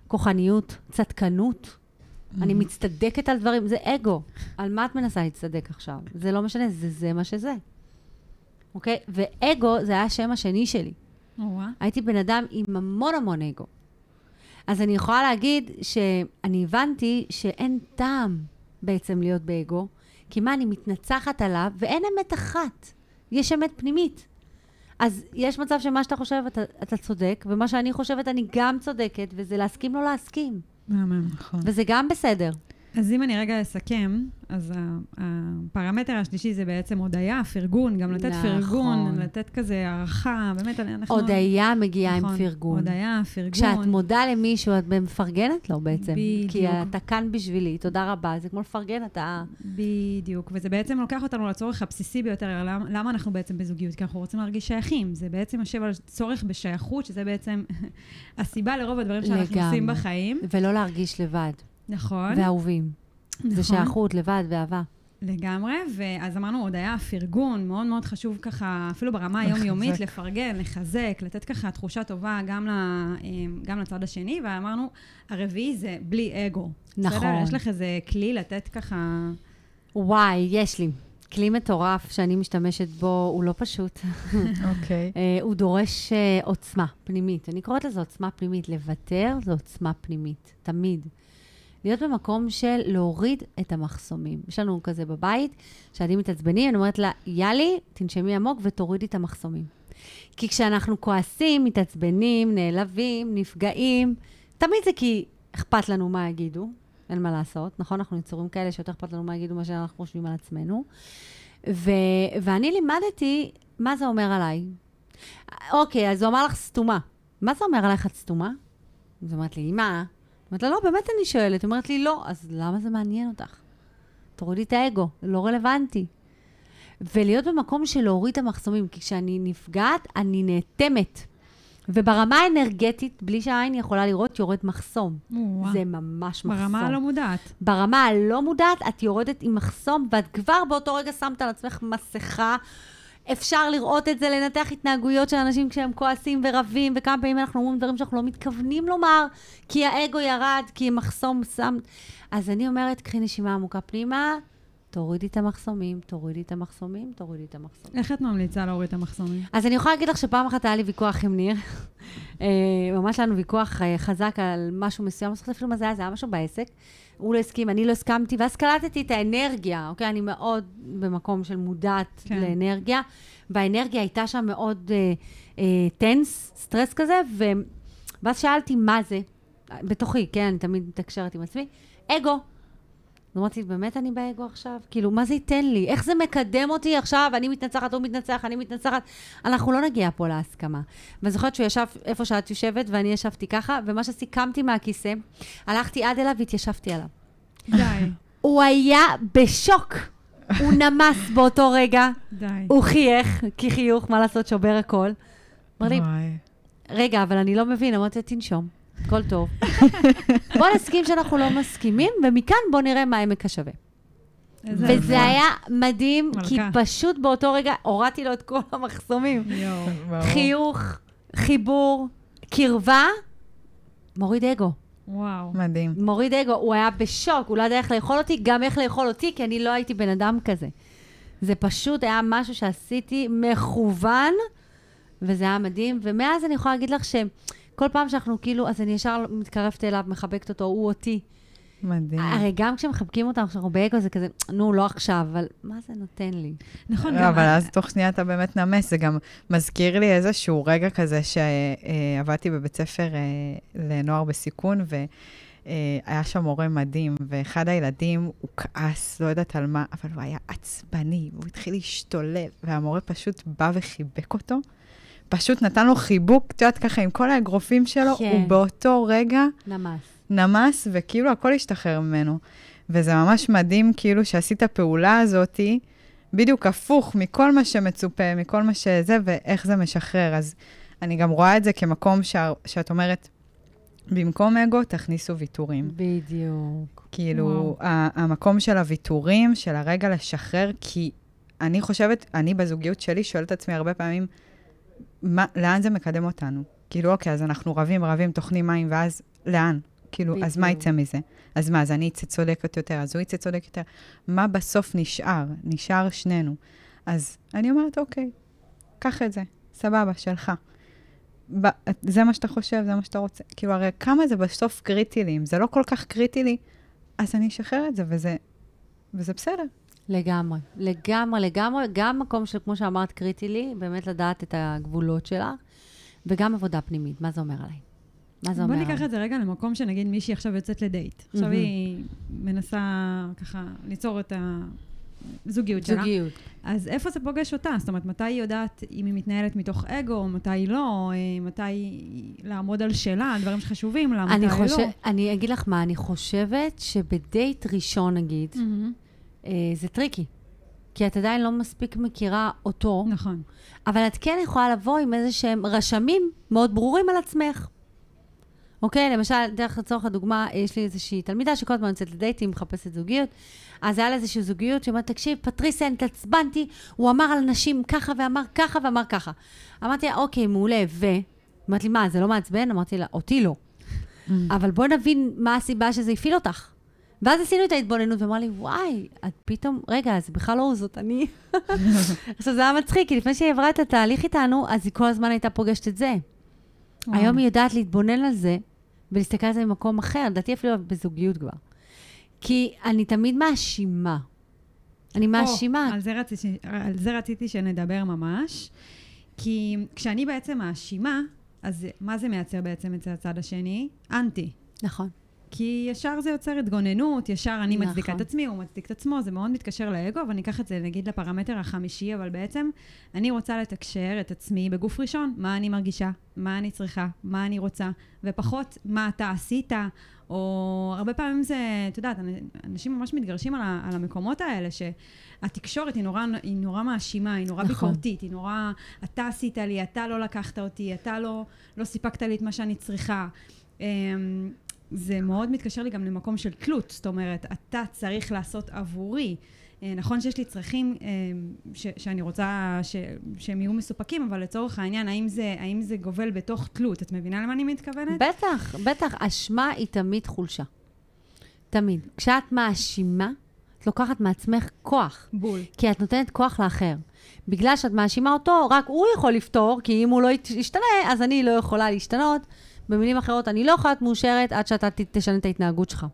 כוחניות, צדקנות. Mm-hmm. אני מצטדקת על דברים, זה אגו. על מה את מנסה להצטדק עכשיו? זה לא משנה, זה, זה מה שזה. אוקיי? ואגו זה היה השם השני שלי. Oh, הייתי בן אדם עם המון המון אגו. אז אני יכולה להגיד שאני הבנתי שאין טעם בעצם להיות באגו, כי מה, אני מתנצחת עליו, ואין אמת אחת. יש אמת פנימית. אז יש מצב שמה שאתה חושב, אתה, אתה צודק, ומה שאני חושבת, אני גם צודקת, וזה להסכים לא להסכים. מהמם, נכון. וזה גם בסדר. אז אם אני רגע אסכם, אז הפרמטר השלישי זה בעצם הודיה, פרגון, גם לתת נכון. פרגון, לתת כזה הערכה, באמת, אנחנו... הודיה מגיעה נכון, עם פרגון. הודיה, פרגון. כשאת מודה למישהו, את מפרגנת לו בעצם. בדיוק. כי אתה כאן בשבילי, תודה רבה. זה כמו לפרגן, אתה... בדיוק, וזה בעצם לוקח אותנו לצורך הבסיסי ביותר, למה, למה אנחנו בעצם בזוגיות? כי אנחנו רוצים להרגיש שייכים. זה בעצם יושב על צורך בשייכות, שזה בעצם הסיבה לרוב הדברים שאנחנו לגמרי. עושים בחיים. ולא להרגיש לבד. נכון. ואהובים. זה נכון. שייכות, לבד ואהבה. לגמרי, ואז אמרנו, עוד היה פרגון, מאוד מאוד חשוב ככה, אפילו ברמה היומיומית, לחזק. לפרגן, לחזק, לתת ככה תחושה טובה גם, ל, גם לצד השני, ואמרנו, הרביעי זה בלי אגו. נכון. בסדר? יש לך איזה כלי לתת ככה... וואי, יש לי. כלי מטורף שאני משתמשת בו, הוא לא פשוט. אוקיי. אה, הוא דורש אה, עוצמה פנימית. אני קוראת לזה עוצמה פנימית. לוותר זה עוצמה פנימית, תמיד. להיות במקום של להוריד את המחסומים. יש לנו כזה בבית, שהילדים מתעצבנים, אני אומרת לה, יאלי, תנשמי עמוק ותורידי את המחסומים. כי כשאנחנו כועסים, מתעצבנים, נעלבים, נפגעים, תמיד זה כי אכפת לנו מה יגידו, אין מה לעשות, נכון? אנחנו יצורים כאלה שיותר אכפת לנו מה יגידו מה שאנחנו חושבים על עצמנו. ו- ואני לימדתי מה זה אומר עליי. אוקיי, אז הוא אמר לך סתומה. מה זה אומר עלייך את סתומה? אז היא אומרת לי, מה? אומרת לה, לא, באמת אני שואלת. היא אומרת לי, לא. אז למה זה מעניין אותך? תורידי את האגו, זה לא רלוונטי. ולהיות במקום של להוריד את המחסומים, כי כשאני נפגעת, אני נאטמת. וברמה האנרגטית, בלי שהעין יכולה לראות, יורד מחסום. וואו. זה ממש מחסום. ברמה הלא מודעת. ברמה הלא מודעת, את יורדת עם מחסום, ואת כבר באותו רגע שמת על עצמך מסכה. אפשר לראות את זה, לנתח התנהגויות של אנשים כשהם כועסים ורבים, וכמה פעמים אנחנו אומרים דברים שאנחנו לא מתכוונים לומר, כי האגו ירד, כי מחסום שם... אז אני אומרת, קחי נשימה עמוקה פנימה, תורידי את המחסומים, תורידי את המחסומים, תורידי את המחסומים. איך את ממליצה להוריד את המחסומים? אז אני יכולה להגיד לך שפעם אחת היה לי ויכוח עם ניר. אה, ממש היה לנו ויכוח אה, חזק על משהו מסוים, אני זוכרת אפילו מה זה היה, זה היה משהו בעסק. הוא לא הסכים, אני לא הסכמתי, ואז קלטתי את האנרגיה, אוקיי? אני מאוד במקום של מודעת כן. כן. לאנרגיה, והאנרגיה הייתה שם מאוד אה, אה, טנס, סטרס כזה, ו... ואז שאלתי מה זה, בתוכי, כן, אני תמיד מתקשרת עם עצמי, אגו. אמרתי, באמת אני באגו עכשיו? כאילו, מה זה ייתן לי? איך זה מקדם אותי עכשיו? אני מתנצחת, הוא מתנצח, אני מתנצחת. אנחנו לא נגיע פה להסכמה. ואני זוכרת שהוא ישב איפה שאת יושבת, ואני ישבתי ככה, ומה שסיכמתי מהכיסא, הלכתי עד אליו והתיישבתי עליו. די, הוא היה בשוק. הוא נמס באותו רגע, די. הוא חייך, כי חיוך, מה לעשות, שובר הכל. אמר לי. רגע, אבל אני לא מבין, אמרתי, תנשום, הכל טוב. בוא נסכים שאנחנו לא מסכימים, ומכאן בוא נראה מה עמק השווה. וזה. היה מדהים, כי מלכה. פשוט באותו רגע הורדתי לו את כל המחסומים. חיוך, חיבור, קרבה, מוריד אגו. וואו. מדהים. מוריד אגו. הוא היה בשוק, הוא לא ידע איך לאכול אותי, גם איך לאכול אותי, כי אני לא הייתי בן אדם כזה. זה פשוט היה משהו שעשיתי מכוון, וזה היה מדהים. ומאז אני יכולה להגיד לך שכל פעם שאנחנו כאילו, אז אני ישר מתקרבת אליו, מחבקת אותו, הוא אותי. מדהים. הרי גם כשמחבקים אותנו, כשאנחנו באגו, זה כזה, נו, לא עכשיו, אבל מה זה נותן לי? נכון, לא, גם... אבל אז תוך שנייה אתה באמת נמס. זה גם מזכיר לי איזשהו רגע כזה שעבדתי בבית ספר אה, לנוער בסיכון, והיה שם מורה מדהים, ואחד הילדים, הוא כעס, לא יודעת על מה, אבל הוא היה עצבני, והוא התחיל להשתולל, והמורה פשוט בא וחיבק אותו. פשוט נתן לו חיבוק, את יודעת, ככה, עם כל האגרופים שלו, כן. הוא באותו רגע נמס. נמס, וכאילו הכל השתחרר ממנו. וזה ממש מדהים, כאילו, שעשית הפעולה הזאתי, בדיוק הפוך מכל מה שמצופה, מכל מה שזה, ואיך זה משחרר. אז אני גם רואה את זה כמקום שה, שאת אומרת, במקום אגו, תכניסו ויתורים. בדיוק. כאילו. ה- המקום של הוויתורים, של הרגע לשחרר, כי אני חושבת, אני בזוגיות שלי שואלת את עצמי הרבה פעמים, מה, לאן זה מקדם אותנו? כאילו, אוקיי, אז אנחנו רבים, רבים, טוחנים מים, ואז לאן? כאילו, אז מה בדיוק. יצא מזה? אז מה, אז אני אצא צודקת יותר, אז הוא יצא צודק יותר. מה בסוף נשאר? נשאר שנינו. אז אני אומרת, אוקיי, קח את זה, סבבה, שלך. ב- זה מה שאתה חושב, זה מה שאתה רוצה. כאילו, הרי כמה זה בסוף קריטי לי? אם זה לא כל כך קריטי לי, אז אני אשחרר את זה, וזה, וזה בסדר. לגמרי, לגמרי, לגמרי. גם מקום של, כמו שאמרת, קריטי לי, באמת לדעת את הגבולות שלה, וגם עבודה פנימית, מה זה אומר עליי. מה זה בוא אומר? ניקח את זה רגע למקום שנגיד מישהי עכשיו יוצאת לדייט. עכשיו. היא מנסה ככה ליצור את הזוגיות שלה. זוגיות. אז איפה זה פוגש אותה? זאת אומרת, מתי היא יודעת אם היא מתנהלת מתוך אגו, מתי לא, אה, מתי לעמוד על שלה, על דברים שחשובים לה, מתי לא. אני אגיד לך מה, אני חושבת שבדייט ראשון, נגיד, מהמם. אה, זה טריקי. כי את עדיין לא מספיק מכירה אותו, נכון. אבל את כן יכולה לבוא עם איזה שהם רשמים מאוד ברורים על עצמך. אוקיי? למשל, דרך לצורך הדוגמה, יש לי איזושהי תלמידה שכל הזמן יוצאת לדייטים, מחפשת זוגיות. אז היה לה איזושהי זוגיות שאומרת, תקשיב, פטריסיה, אני התעצבנתי, הוא אמר על נשים ככה ואמר ככה ואמר ככה. אמרתי לה, אוקיי, מעולה, ו... אמרת לי, מה, זה לא מעצבן? אמרתי לה, אותי לא. אבל בואי נבין מה הסיבה שזה הפעיל אותך. ואז עשינו את ההתבוננות, ואמרה לי, וואי, את פתאום, רגע, זה בכלל לא זאת אני. עכשיו, זה היה מצחיק, כי לפני שהיא עברה את התהליך איתנו, אז היא כל הזמן הייתה פוגשת את זה. היום היא יודעת להתבונן על זה, ולהסתכל על זה ממקום אחר, לדעתי אפילו בזוגיות כבר. כי אני תמיד מאשימה. אני מאשימה. על, זה רציתי, על זה רציתי שנדבר ממש. כי כשאני בעצם מאשימה, אז מה זה מייצר בעצם אצל הצד השני? אנטי. נכון. כי ישר זה יוצר התגוננות, ישר אני נכון. מצדיקה את עצמי, הוא מצדיק את עצמו, זה מאוד מתקשר לאגו, אבל אני אקח את זה נגיד לפרמטר החמישי, אבל בעצם אני רוצה לתקשר את עצמי בגוף ראשון, מה אני מרגישה, מה אני צריכה, מה אני רוצה, ופחות מה אתה עשית, או הרבה פעמים זה, את יודעת, אנשים ממש מתגרשים על, ה, על המקומות האלה, שהתקשורת היא נורא, היא נורא מאשימה, היא נורא נכון. ביקורתית, היא נורא, אתה עשית לי, אתה לא לקחת אותי, אתה לא, לא סיפקת לי את מה שאני צריכה. זה מאוד מתקשר לי גם למקום של תלות, זאת אומרת, אתה צריך לעשות עבורי. אה, נכון שיש לי צרכים אה, ש, שאני רוצה ש, שהם יהיו מסופקים, אבל לצורך העניין, האם זה, האם זה גובל בתוך תלות? את מבינה למה אני מתכוונת? בטח, בטח. אשמה היא תמיד חולשה. תמיד. כשאת מאשימה, את לוקחת מעצמך כוח. בול. כי את נותנת כוח לאחר. בגלל שאת מאשימה אותו, רק הוא יכול לפתור, כי אם הוא לא ישתנה, אז אני לא יכולה להשתנות. במילים אחרות, אני לא יכולה להיות מאושרת עד שאתה תשנה את ההתנהגות שלך.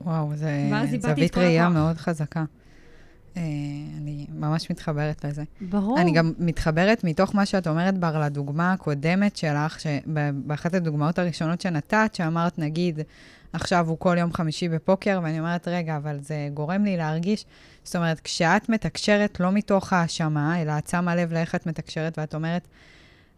וואו, זה זווית ראייה. מאוד חזקה. אה, אני ממש מתחברת לזה. ברור. אני גם מתחברת מתוך מה שאת אומרת, בר, לדוגמה הקודמת שלך, שבאחת הדוגמאות הראשונות שנתת, שאמרת, נגיד, עכשיו הוא כל יום חמישי בפוקר, ואני אומרת, רגע, אבל זה גורם לי להרגיש... זאת אומרת, כשאת מתקשרת לא מתוך האשמה, אלא את שמה לב לאיך את מתקשרת, ואת אומרת,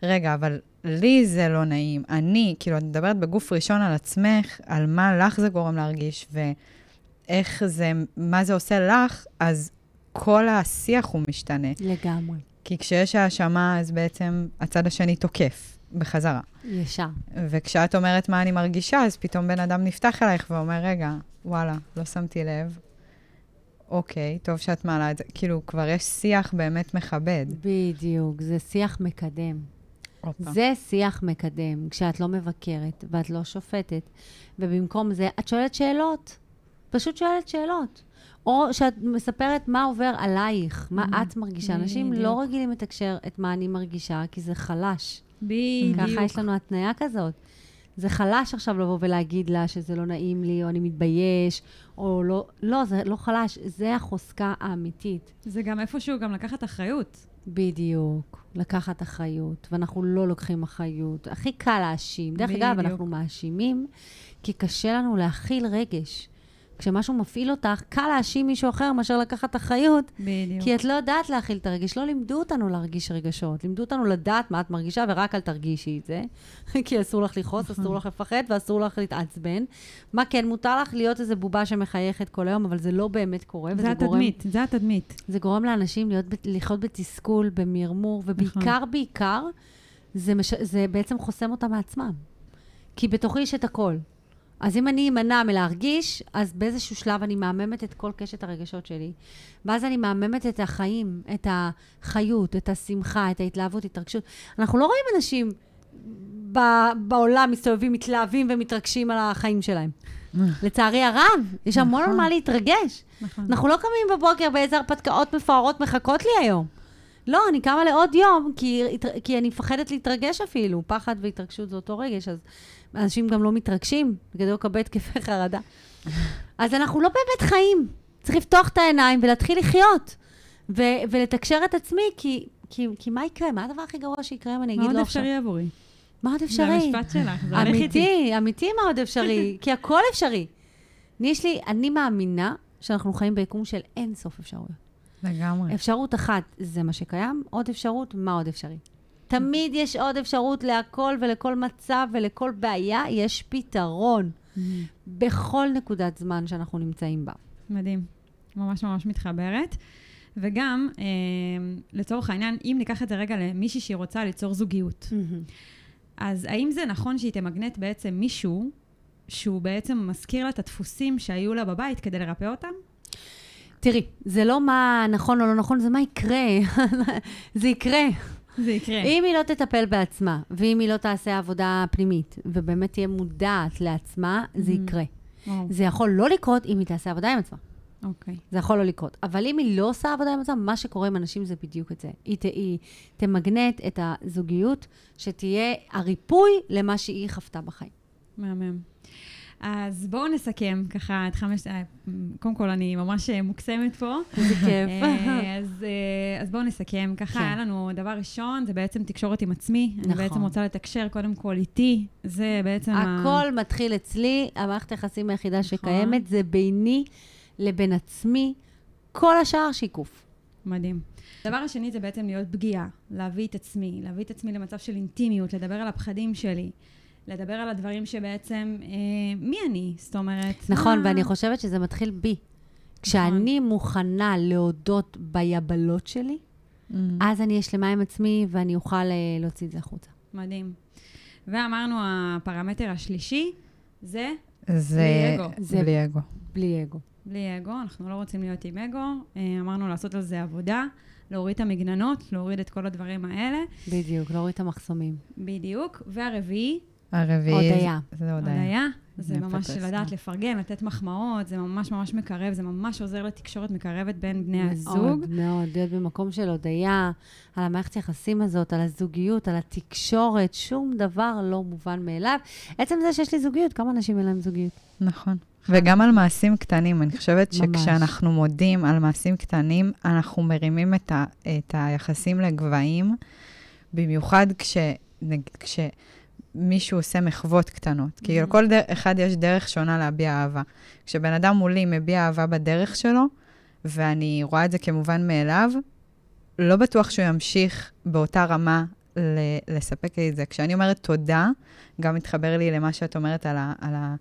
רגע, אבל לי זה לא נעים. אני, כאילו, את מדברת בגוף ראשון על עצמך, על מה לך זה גורם להרגיש, ואיך זה, מה זה עושה לך, אז כל השיח הוא משתנה. לגמרי. כי כשיש האשמה, אז בעצם הצד השני תוקף בחזרה. ישר. וכשאת אומרת מה אני מרגישה, אז פתאום בן אדם נפתח אלייך ואומר, רגע, וואלה, לא שמתי לב. אוקיי, טוב שאת מעלה את זה. כאילו, כבר יש שיח באמת מכבד. בדיוק. זה שיח מקדם. זה שיח מקדם, כשאת לא מבקרת ואת לא שופטת, ובמקום זה את שואלת שאלות. פשוט שואלת שאלות. או שאת מספרת מה עובר עלייך, מה Mhm. את מרגישה. אנשים בדיוק. לא רגילים לתקשר את מה אני מרגישה, כי זה חלש. בדיוק. ככה יש לנו התניה כזאת. זה חלש עכשיו לבוא ולהגיד לה שזה לא נעים לי, או אני מתבייש, או לא, לא, זה לא חלש, זה החוזקה האמיתית. זה גם איפשהו גם לקחת אחריות. בדיוק, לקחת אחריות, ואנחנו לא לוקחים אחריות. הכי קל להאשים. דרך אגב. אנחנו מאשימים כי קשה לנו להכיל רגש. כשמשהו מפעיל אותך, קל להאשים מישהו אחר מאשר לקחת אחריות, בדיוק. כי את לא יודעת להכיל את הרגש. לא לימדו אותנו להרגיש רגשות, לימדו אותנו לדעת מה את מרגישה, ורק אל תרגישי את זה. כי אסור לך לכעוס, נכון. אסור לך לפחד, ואסור לך להתעצבן. מה כן, מותר לך להיות איזה בובה שמחייכת כל היום, אבל זה לא באמת קורה, זה גורם... התדמית, זה התדמית. זה גורם לאנשים להיות, לחיות בתסכול, במרמור, ובעיקר, נכון. בעיקר, זה, מש, זה בעצם חוסם אותם מעצמם. כי בתוכי יש את הכל. אז אם אני אמנע מלהרגיש, אז באיזשהו שלב אני מהממת את כל קשת הרגשות שלי. ואז אני מהממת את החיים, את החיות, את השמחה, את ההתלהבות, התרגשות. אנחנו לא רואים אנשים ב- בעולם מסתובבים, מתלהבים ומתרגשים על החיים שלהם. לצערי הרב, יש המון על נכון. מה להתרגש. נכון. אנחנו לא קמים בבוקר באיזה הרפתקאות מפוארות מחכות לי היום. לא, אני קמה לעוד יום, כי, כי אני מפחדת להתרגש אפילו. פחד והתרגשות זה אותו רגש, אז אנשים גם לא מתרגשים, לא לקבל התקפי חרדה. אז אנחנו לא באמת חיים. צריך לפתוח את העיניים ולהתחיל לחיות. ו- ולתקשר את עצמי, כי, כי, כי מה יקרה? מה הדבר הכי גרוע שיקרה אם אני אגיד לא עכשיו? אפשרי עבורי. מה עוד זה אפשרי? המשפט שלך, זה הולך איתי. אמיתי, אמיתי מה עוד אפשרי, כי הכל אפשרי. אני, יש לי, אני מאמינה שאנחנו חיים ביקום של אין סוף אפשרויות. לגמרי. אפשרות אחת, זה מה שקיים, עוד אפשרות, מה עוד אפשרי? תמיד יש עוד אפשרות להכל ולכל מצב ולכל בעיה, יש פתרון בכל נקודת זמן שאנחנו נמצאים בה. מדהים. ממש ממש מתחברת. וגם, אה, לצורך העניין, אם ניקח את זה רגע למישהי שהיא רוצה ליצור זוגיות, אז האם זה נכון שהיא תמגנט בעצם מישהו שהוא בעצם מזכיר לה את הדפוסים שהיו לה בבית כדי לרפא אותם? תראי, זה לא מה נכון או לא נכון, זה מה יקרה. זה יקרה. זה יקרה. אם היא לא תטפל בעצמה, ואם היא לא תעשה עבודה פנימית, ובאמת תהיה מודעת לעצמה, זה Mhm. יקרה. וואו, זה יכול לא לקרות אם היא תעשה עבודה עם עצמה. אוקיי. זה יכול לא לקרות. אבל אם היא לא עושה עבודה עם עצמה, מה שקורה עם אנשים זה בדיוק את זה. היא, ת, היא תמגנט את הזוגיות, שתהיה הריפוי למה שהיא חוותה בחיים. מהמם. אז בואו נסכם ככה את חמש... אה, קודם כל, אני ממש אה, מוקסמת פה. איזה כיף. אה, אז, אז בואו נסכם. ככה, כן. היה לנו דבר ראשון, זה בעצם תקשורת עם עצמי. אני נכון. בעצם רוצה לתקשר קודם כל איתי. זה בעצם... ה- הכל מתחיל אצלי, המערכת היחסים היחידה נכון. שקיימת זה ביני לבין עצמי, כל השאר שיקוף. מדהים. הדבר השני זה בעצם להיות פגיעה, להביא את עצמי, להביא את עצמי למצב של אינטימיות, לדבר על הפחדים שלי, לדבר על הדברים שבעצם, אה, מי אני? זאת אומרת... נכון, מה- ואני חושבת שזה מתחיל בי. כשאני מוכנה להודות ביבלות שלי, Mm. אז אני אהיה שלמה עם עצמי ואני אוכל אה, להוציא את זה החוצה. מדהים. ואמרנו, הפרמטר השלישי זה זה בלי אגו. זה- בלי אגו. בלי אגו. בלי אגו, אנחנו לא רוצים להיות עם אגו. אה, אמרנו לעשות על זה עבודה, להוריד את המגננות, להוריד את כל הדברים האלה. בדיוק, להוריד את המחסומים. בדיוק. והרביעי, הרביעי... הודיה. זה הודיה. הודיה. זה ממש. לדעת לפרגן, לתת מחמאות, זה ממש ממש מקרב, זה ממש עוזר לתקשורת מקרבת בין בני הזוג. מאוד, מאוד, להיות במקום של הודיה, על המערכת יחסים הזאת, על הזוגיות, על התקשורת, שום דבר לא מובן מאליו. עצם זה שיש לי זוגיות, כמה אנשים אין להם זוגיות? נכון. וגם על מעשים קטנים. אני חושבת ממש. שכשאנחנו מודים על מעשים קטנים, אנחנו מרימים את, ה, את היחסים לגבהים, במיוחד כש, נגיד, כשמישהו עושה מחוות קטנות. כי Mhm. לכל דר, אחד יש דרך שונה להביע אהבה. כשבן אדם מולי מביע אהבה בדרך שלו, ואני רואה את זה כמובן מאליו, לא בטוח שהוא ימשיך באותה רמה ל- לספק לי את זה. כשאני אומרת תודה, גם מתחבר לי למה שאת אומרת על ה... על ה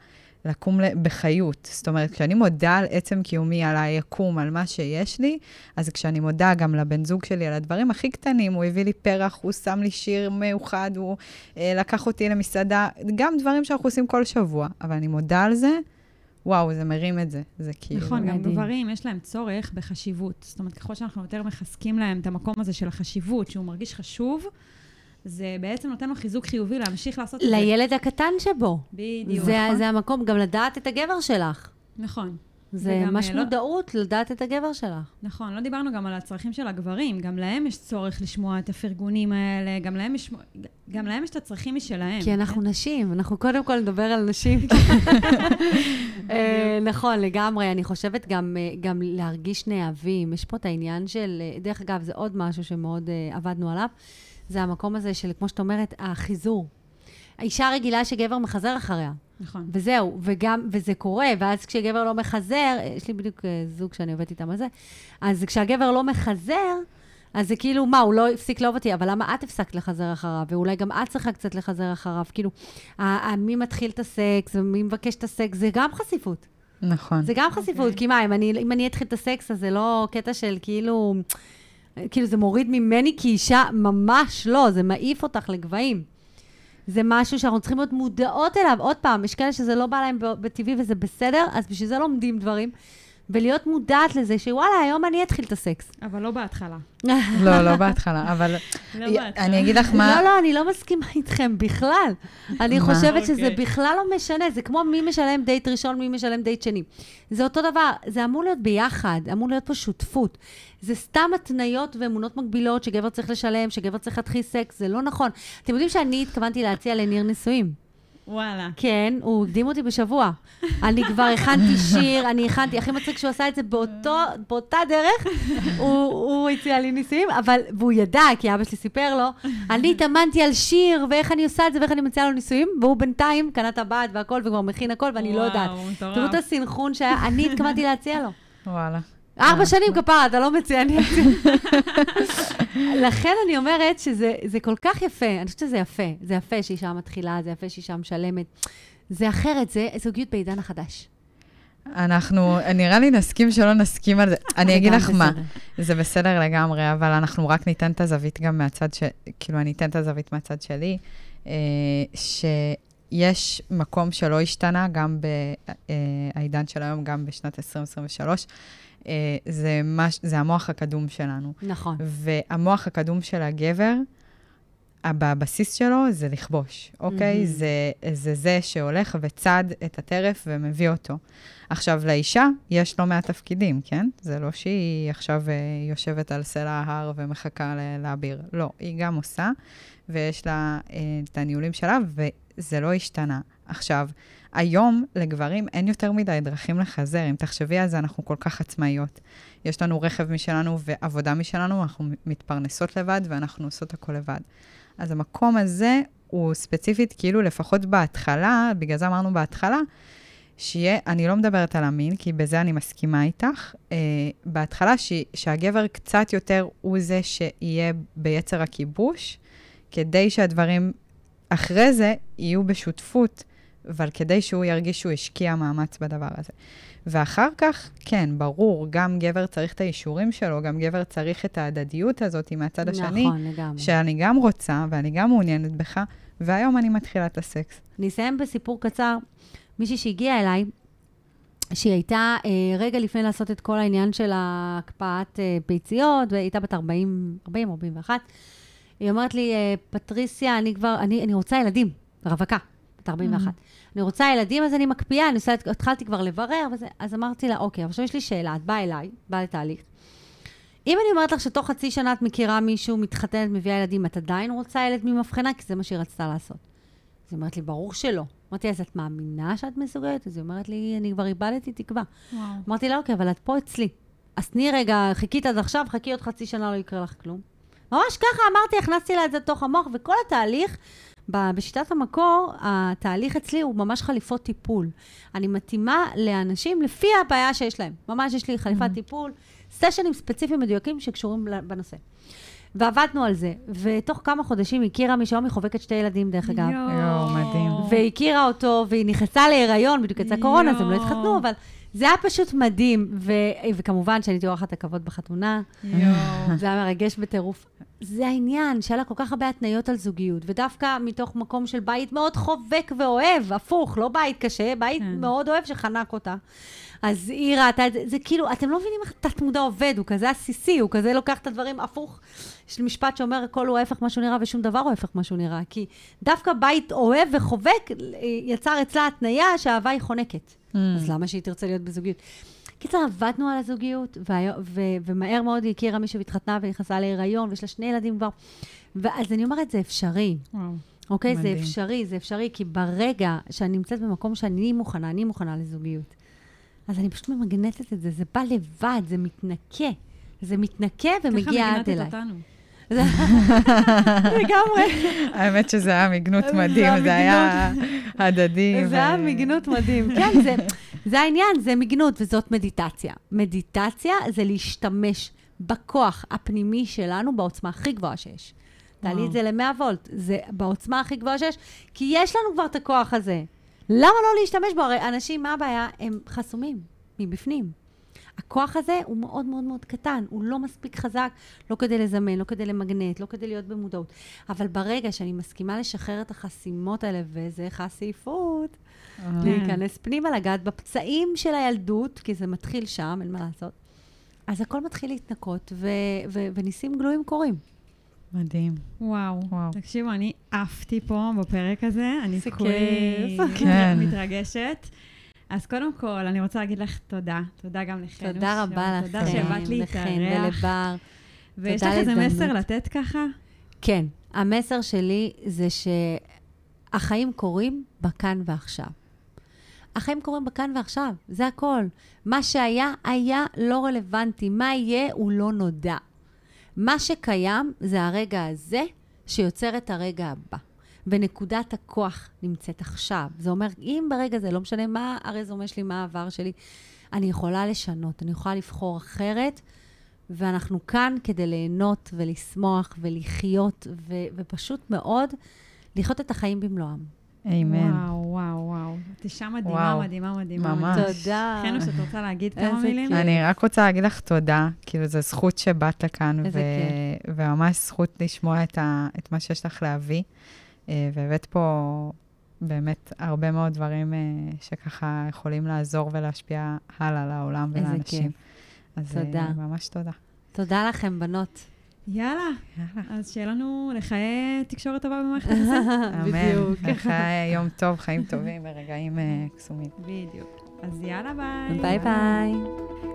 לקום בחיות. זאת אומרת, כשאני מודה על עצם קיומי, על היקום, על מה שיש לי, אז כשאני מודה גם לבן זוג שלי על הדברים הכי קטנים, הוא הביא לי פרח, הוא שם לי שיר מיוחד, הוא אה, לקח אותי למסעדה, גם דברים שאנחנו עושים כל שבוע, אבל אני מודה על זה, וואו, זה מרים את זה. זה כאילו... נכון, גם. גברים, יש להם צורך בחשיבות. זאת אומרת, ככל שאנחנו יותר מחזקים להם את המקום הזה של החשיבות, שהוא מרגיש חשוב, זה בעצם נותן לו חיזוק חיובי להמשיך לעשות את זה. לילד הקטן שבו. בדיוק. זה, נכון. זה המקום, גם לדעת את הגבר שלך. נכון. זה ממש אה, לא- מודעות לדעת את הגבר שלך. נכון, לא דיברנו גם על הצרכים של הגברים, גם להם יש צורך לשמוע את הפרגונים האלה, גם להם יש, גם להם יש את הצרכים משלהם. כי אנחנו נשים, אנחנו קודם כל נדבר על נשים. אה, נכון, לגמרי. אני חושבת גם, אה, גם להרגיש נאהבים. יש פה את העניין של, דרך אגב, זה עוד משהו שמאוד עבדנו עליו, זה המקום הזה של, כמו שאת אומרת, החיזור. האישה רגילה שגבר מחזר אחריה, נכון. וזהו, וגם, וזה קורה, ואז כשגבר לא מחזר, יש לי בדיוק אה, זוג שאני עובדת איתם על זה, אז כשהגבר לא מחזר, אז זה כאילו, מה, הוא לא הפסיק לאהוב אותי, אבל למה את הפסקת לחזר אחריו? ואולי גם את צריכה קצת לחזר אחריו. כאילו, מי מתחיל את הסקס ומי מבקש את הסקס, זה גם חשיפות. נכון. זה גם חשיפות, אוקיי. כי מה, אם אני, אם אני אתחיל את הסקס, אז זה לא קטע של כאילו, כאילו זה מוריד ממני כאישה, ממש לא, זה מעיף אותך לגבהים. זה משהו שאנחנו צריכים להיות מודעות אליו. עוד פעם, יש כאלה שזה לא בא להם בטבעי וזה בסדר, אז בשביל זה לומדים דברים. ולהיות מודעת לזה שוואלה, היום אני אתחיל את הסקס. אבל לא בהתחלה. לא, לא בהתחלה, אבל לא בהתחלה. אני אגיד לך מה... לא, לא, אני לא מסכימה איתכם בכלל. אני? חושבת שזה אוקיי. בכלל לא משנה, זה כמו מי משלם דייט ראשון, מי משלם דייט שני. זה אותו דבר, זה אמור להיות ביחד, אמור להיות פה שותפות. זה סתם התניות ואמונות מגבילות שגבר צריך לשלם, שגבר צריך להתחיל סקס, זה לא נכון. אתם יודעים שאני התכוונתי להציע לניר נישואים. וואלה. כן, הוא הקדים אותי בשבוע. אני כבר הכנתי שיר, אני הכנתי, הכי מצחיק שהוא עשה את זה באותו, באותה דרך, הוא, הוא הציע לי נישואים, אבל, והוא ידע, כי אבא שלי סיפר לו, אני התאמנתי על שיר, ואיך אני עושה את זה, ואיך אני מציעה לו נישואים, והוא בינתיים קנה טבעת והכל, וכבר מכין הכל, ואני לא יודעת. וואו, מטורף. תראו את הסינכרון שהיה, אני התכוונתי להציע לו. וואלה. ארבע שנים כפרה, אתה לא מציע, אני אציע. לכן אני אומרת שזה זה כל כך יפה, אני חושבת שזה יפה. זה יפה שאישה מתחילה, זה יפה שאישה משלמת. זה אחרת, זה זוגיות בעידן החדש. אנחנו, נראה לי נסכים שלא נסכים על זה. אני אגיד לך מה. זה בסדר לגמרי, אבל אנחנו רק ניתן את הזווית גם מהצד ש... כאילו, אני אתן את הזווית מהצד שלי, אה, שיש מקום שלא השתנה, גם בעידן של היום, גם בשנת 2023. אה, זה, מש... זה המוח הקדום שלנו. נכון. והמוח הקדום של הגבר, בבסיס שלו זה לכבוש, אוקיי? מהמם. זה, זה זה שהולך וצד את הטרף ומביא אותו. עכשיו, לאישה יש לא מעט תפקידים, כן? זה לא שהיא עכשיו אה, יושבת על סלע ההר ומחכה לאביר. לא, היא גם עושה, ויש לה אה, את הניהולים שלה, וזה לא השתנה. עכשיו, היום לגברים אין יותר מדי דרכים לחזר. אם תחשבי על זה, אנחנו כל כך עצמאיות. יש לנו רכב משלנו ועבודה משלנו, אנחנו מתפרנסות לבד ואנחנו עושות הכל לבד. אז המקום הזה הוא ספציפית, כאילו לפחות בהתחלה, בגלל זה אמרנו בהתחלה, שיהיה, אני לא מדברת על המין, כי בזה אני מסכימה איתך, אה, בהתחלה ש, שהגבר קצת יותר הוא זה שיהיה ביצר הכיבוש, כדי שהדברים אחרי זה יהיו בשותפות, אבל כדי שהוא ירגיש שהוא השקיע מאמץ בדבר הזה. ואחר כך, כן, ברור, גם גבר צריך את האישורים שלו, גם גבר צריך את ההדדיות הזאת מהצד השני, נכון, לגמרי. שאני גם רוצה ואני גם מעוניינת בך, והיום אני מתחילה את הסקס. אני אסיים בסיפור קצר. מישהי שהגיעה אליי, שהיא הייתה אה, רגע לפני לעשות את כל העניין של הקפאת אה, ביציות, והיא הייתה בת 40, 40, 41. היא אומרת לי, אה, פטריסיה, אני כבר, אני, אני רוצה ילדים, רווקה, בת 41. אני רוצה ילדים, אז אני מקפיאה, אני עושה, את- התחלתי כבר לברר, וזה, אז אמרתי לה, אוקיי, עכשיו יש לי שאלה, את באה אליי, באה לתהליך. אם אני אומרת לך שתוך חצי שנה את מכירה מישהו, מתחתנת, מביאה ילדים, את עדיין רוצה ילד ממבחנה? כי זה מה שהיא רצתה לעשות. אז היא אומרת לי, ברור שלא. אמרתי, אז את מאמינה שאת מסוגלת? אז היא אומרת לי, אני כבר איבדתי תקווה. וואו. אמרתי לה, אוקיי, אבל את פה אצלי. אז תני רגע, חיכית עד עכשיו, חכי עוד חצי שנה, לא יקרה לך כלום. ממש ככה אמרתי, הכנסתי לה את זה לתוך המוח, וכל התהליך, בשיטת המקור, התהליך אצלי הוא ממש חליפות טיפול. אני מתאימה לאנשים לפי הבעיה שיש להם. ממש יש לי חליפת טיפול, סשנים ספציפיים מדויקים שקשורים בנושא. ועבדנו על זה, ותוך כמה חודשים הכירה מישהו, היא חובקת שתי ילדים, דרך אגב. יואו, מדהים. והכירה אותו, והיא נכנסה להיריון, בדיוק יצא קורונה, אז הם לא. התחתנו, אבל זה היה פשוט מדהים. ו- וכמובן שאני הייתי אורחת הכבוד בחתונה. זה היה מרגש בטירוף. זה העניין, שהיה לה כל כך הרבה התניות על זוגיות, ודווקא מתוך מקום של בית מאוד חובק ואוהב, הפוך, לא בית קשה, בית כן. מאוד אוהב שחנק אותה. אז היא ראתה את זה, זה כאילו, אתם לא מבינים איך תת-מודע עובד, הוא כזה עסיסי, הוא כזה לוקח את הדברים הפוך. יש לי משפט שאומר, הכל הוא ההפך מה שהוא נראה, ושום דבר הוא ההפך מה שהוא נראה. כי דווקא בית אוהב וחובק יצר אצלה התניה שהאהבה היא חונקת. Mm. אז למה שהיא תרצה להיות בזוגיות? קיצר, עבדנו על הזוגיות, והיו- ו- ומהר מאוד היא הכירה מישהו והתחתנה ונכנסה להיריון, ויש לה שני ילדים כבר. ואז אני אומרת, זה אפשרי. וואו. אוקיי? זה מדהים. אפשרי, זה אפשרי, כי ברגע שאני נמצאת במקום שאני מוכנה, אני מוכנה לזוגיות, אז אני פשוט ממגנטת את זה, זה בא לבד, זה מתנקה. זה מתנקה ומגיע עד ככה אליי. מגנטת אותנו. לגמרי. האמת שזה היה מגנות זה מדהים, היה זה היה הדדי. זה היה מגנות מדהים. כן, זה, זה העניין, זה מגנות, וזאת מדיטציה. מדיטציה זה להשתמש בכוח הפנימי שלנו בעוצמה הכי גבוהה שיש. תעלי. את זה ל-100 וולט, זה בעוצמה הכי גבוהה שיש, כי יש לנו כבר את הכוח הזה. למה לא להשתמש בו? הרי אנשים, מה הבעיה? הם חסומים מבפנים. הכוח הזה הוא מאוד מאוד מאוד קטן, הוא לא מספיק חזק, לא כדי לזמן, לא כדי למגנט, לא כדי להיות במודעות. אבל ברגע שאני מסכימה לשחרר את החסימות האלה, וזה חשיפות, אה. להיכנס פנימה, לגעת בפצעים של הילדות, כי זה מתחיל שם, אין מה לעשות. אז הכל מתחיל להתנקות, ו- ו- וניסים גלויים קורים. מדהים. וואו. וואו. תקשיבו, אני עפתי פה בפרק הזה, אני כולי. כן. מתרגשת. אז קודם כל, אני רוצה להגיד לך תודה. תודה גם לחן. תודה רבה לכם. תודה שבאת להתארח. ולבר. ויש תודה לך איזה. מסר לתת ככה? כן, המסר שלי זה החיים קורים בכאן ועכשיו. החיים קורים בכאן ועכשיו, זה הכל. מה שהיה, היה לא רלוונטי. מה יהיה, הוא לא נודע. מה שקיים זה הרגע הזה שיוצר את הרגע הבא. ונקודת הכוח נמצאת עכשיו. זה אומר, אם ברגע זה, לא משנה מה הרזומה שלי, מה העבר שלי, אני יכולה לשנות, אני יכולה לבחור אחרת, ואנחנו כאן כדי ליהנות ולשמוח ולחיות, ו- ופשוט מאוד לחיות את החיים במלואם. אמן. וואו, וואו, וואו. את אישה מדהימה, וואו. מדהימה, מדהימה. ממש. תודה. חנו, שאת רוצה להגיד כמה איזה מילים? כיף. אני רק רוצה להגיד לך תודה, כאילו, זו זכות שבאת לכאן, איזה ו- וממש זכות לשמוע את, ה- את מה שיש לך להביא. אה, והבאת פה באמת הרבה מאוד דברים אה, שככה יכולים לעזור ולהשפיע הלאה לעולם איזה ולאנשים. כיף. אז אה, תודה. ממש תודה. תודה לכם, בנות. יאללה, יאללה. אז שיהיה לנו לחיי תקשורת טובה במערכת היחסים. אמן. בדיוק. אחרי יום טוב, חיים טובים ורגעים אה, קסומים. בדיוק. אז יאללה, ביי. ביי ביי.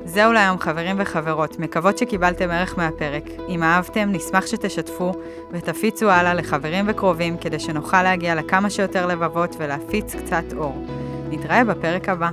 זהו להיום, חברים וחברות. מקוות שקיבלתם ערך מהפרק. אם אהבתם, נשמח שתשתפו ותפיצו הלאה לחברים וקרובים, כדי שנוכל להגיע לכמה שיותר לבבות ולהפיץ קצת אור. נתראה בפרק הבא.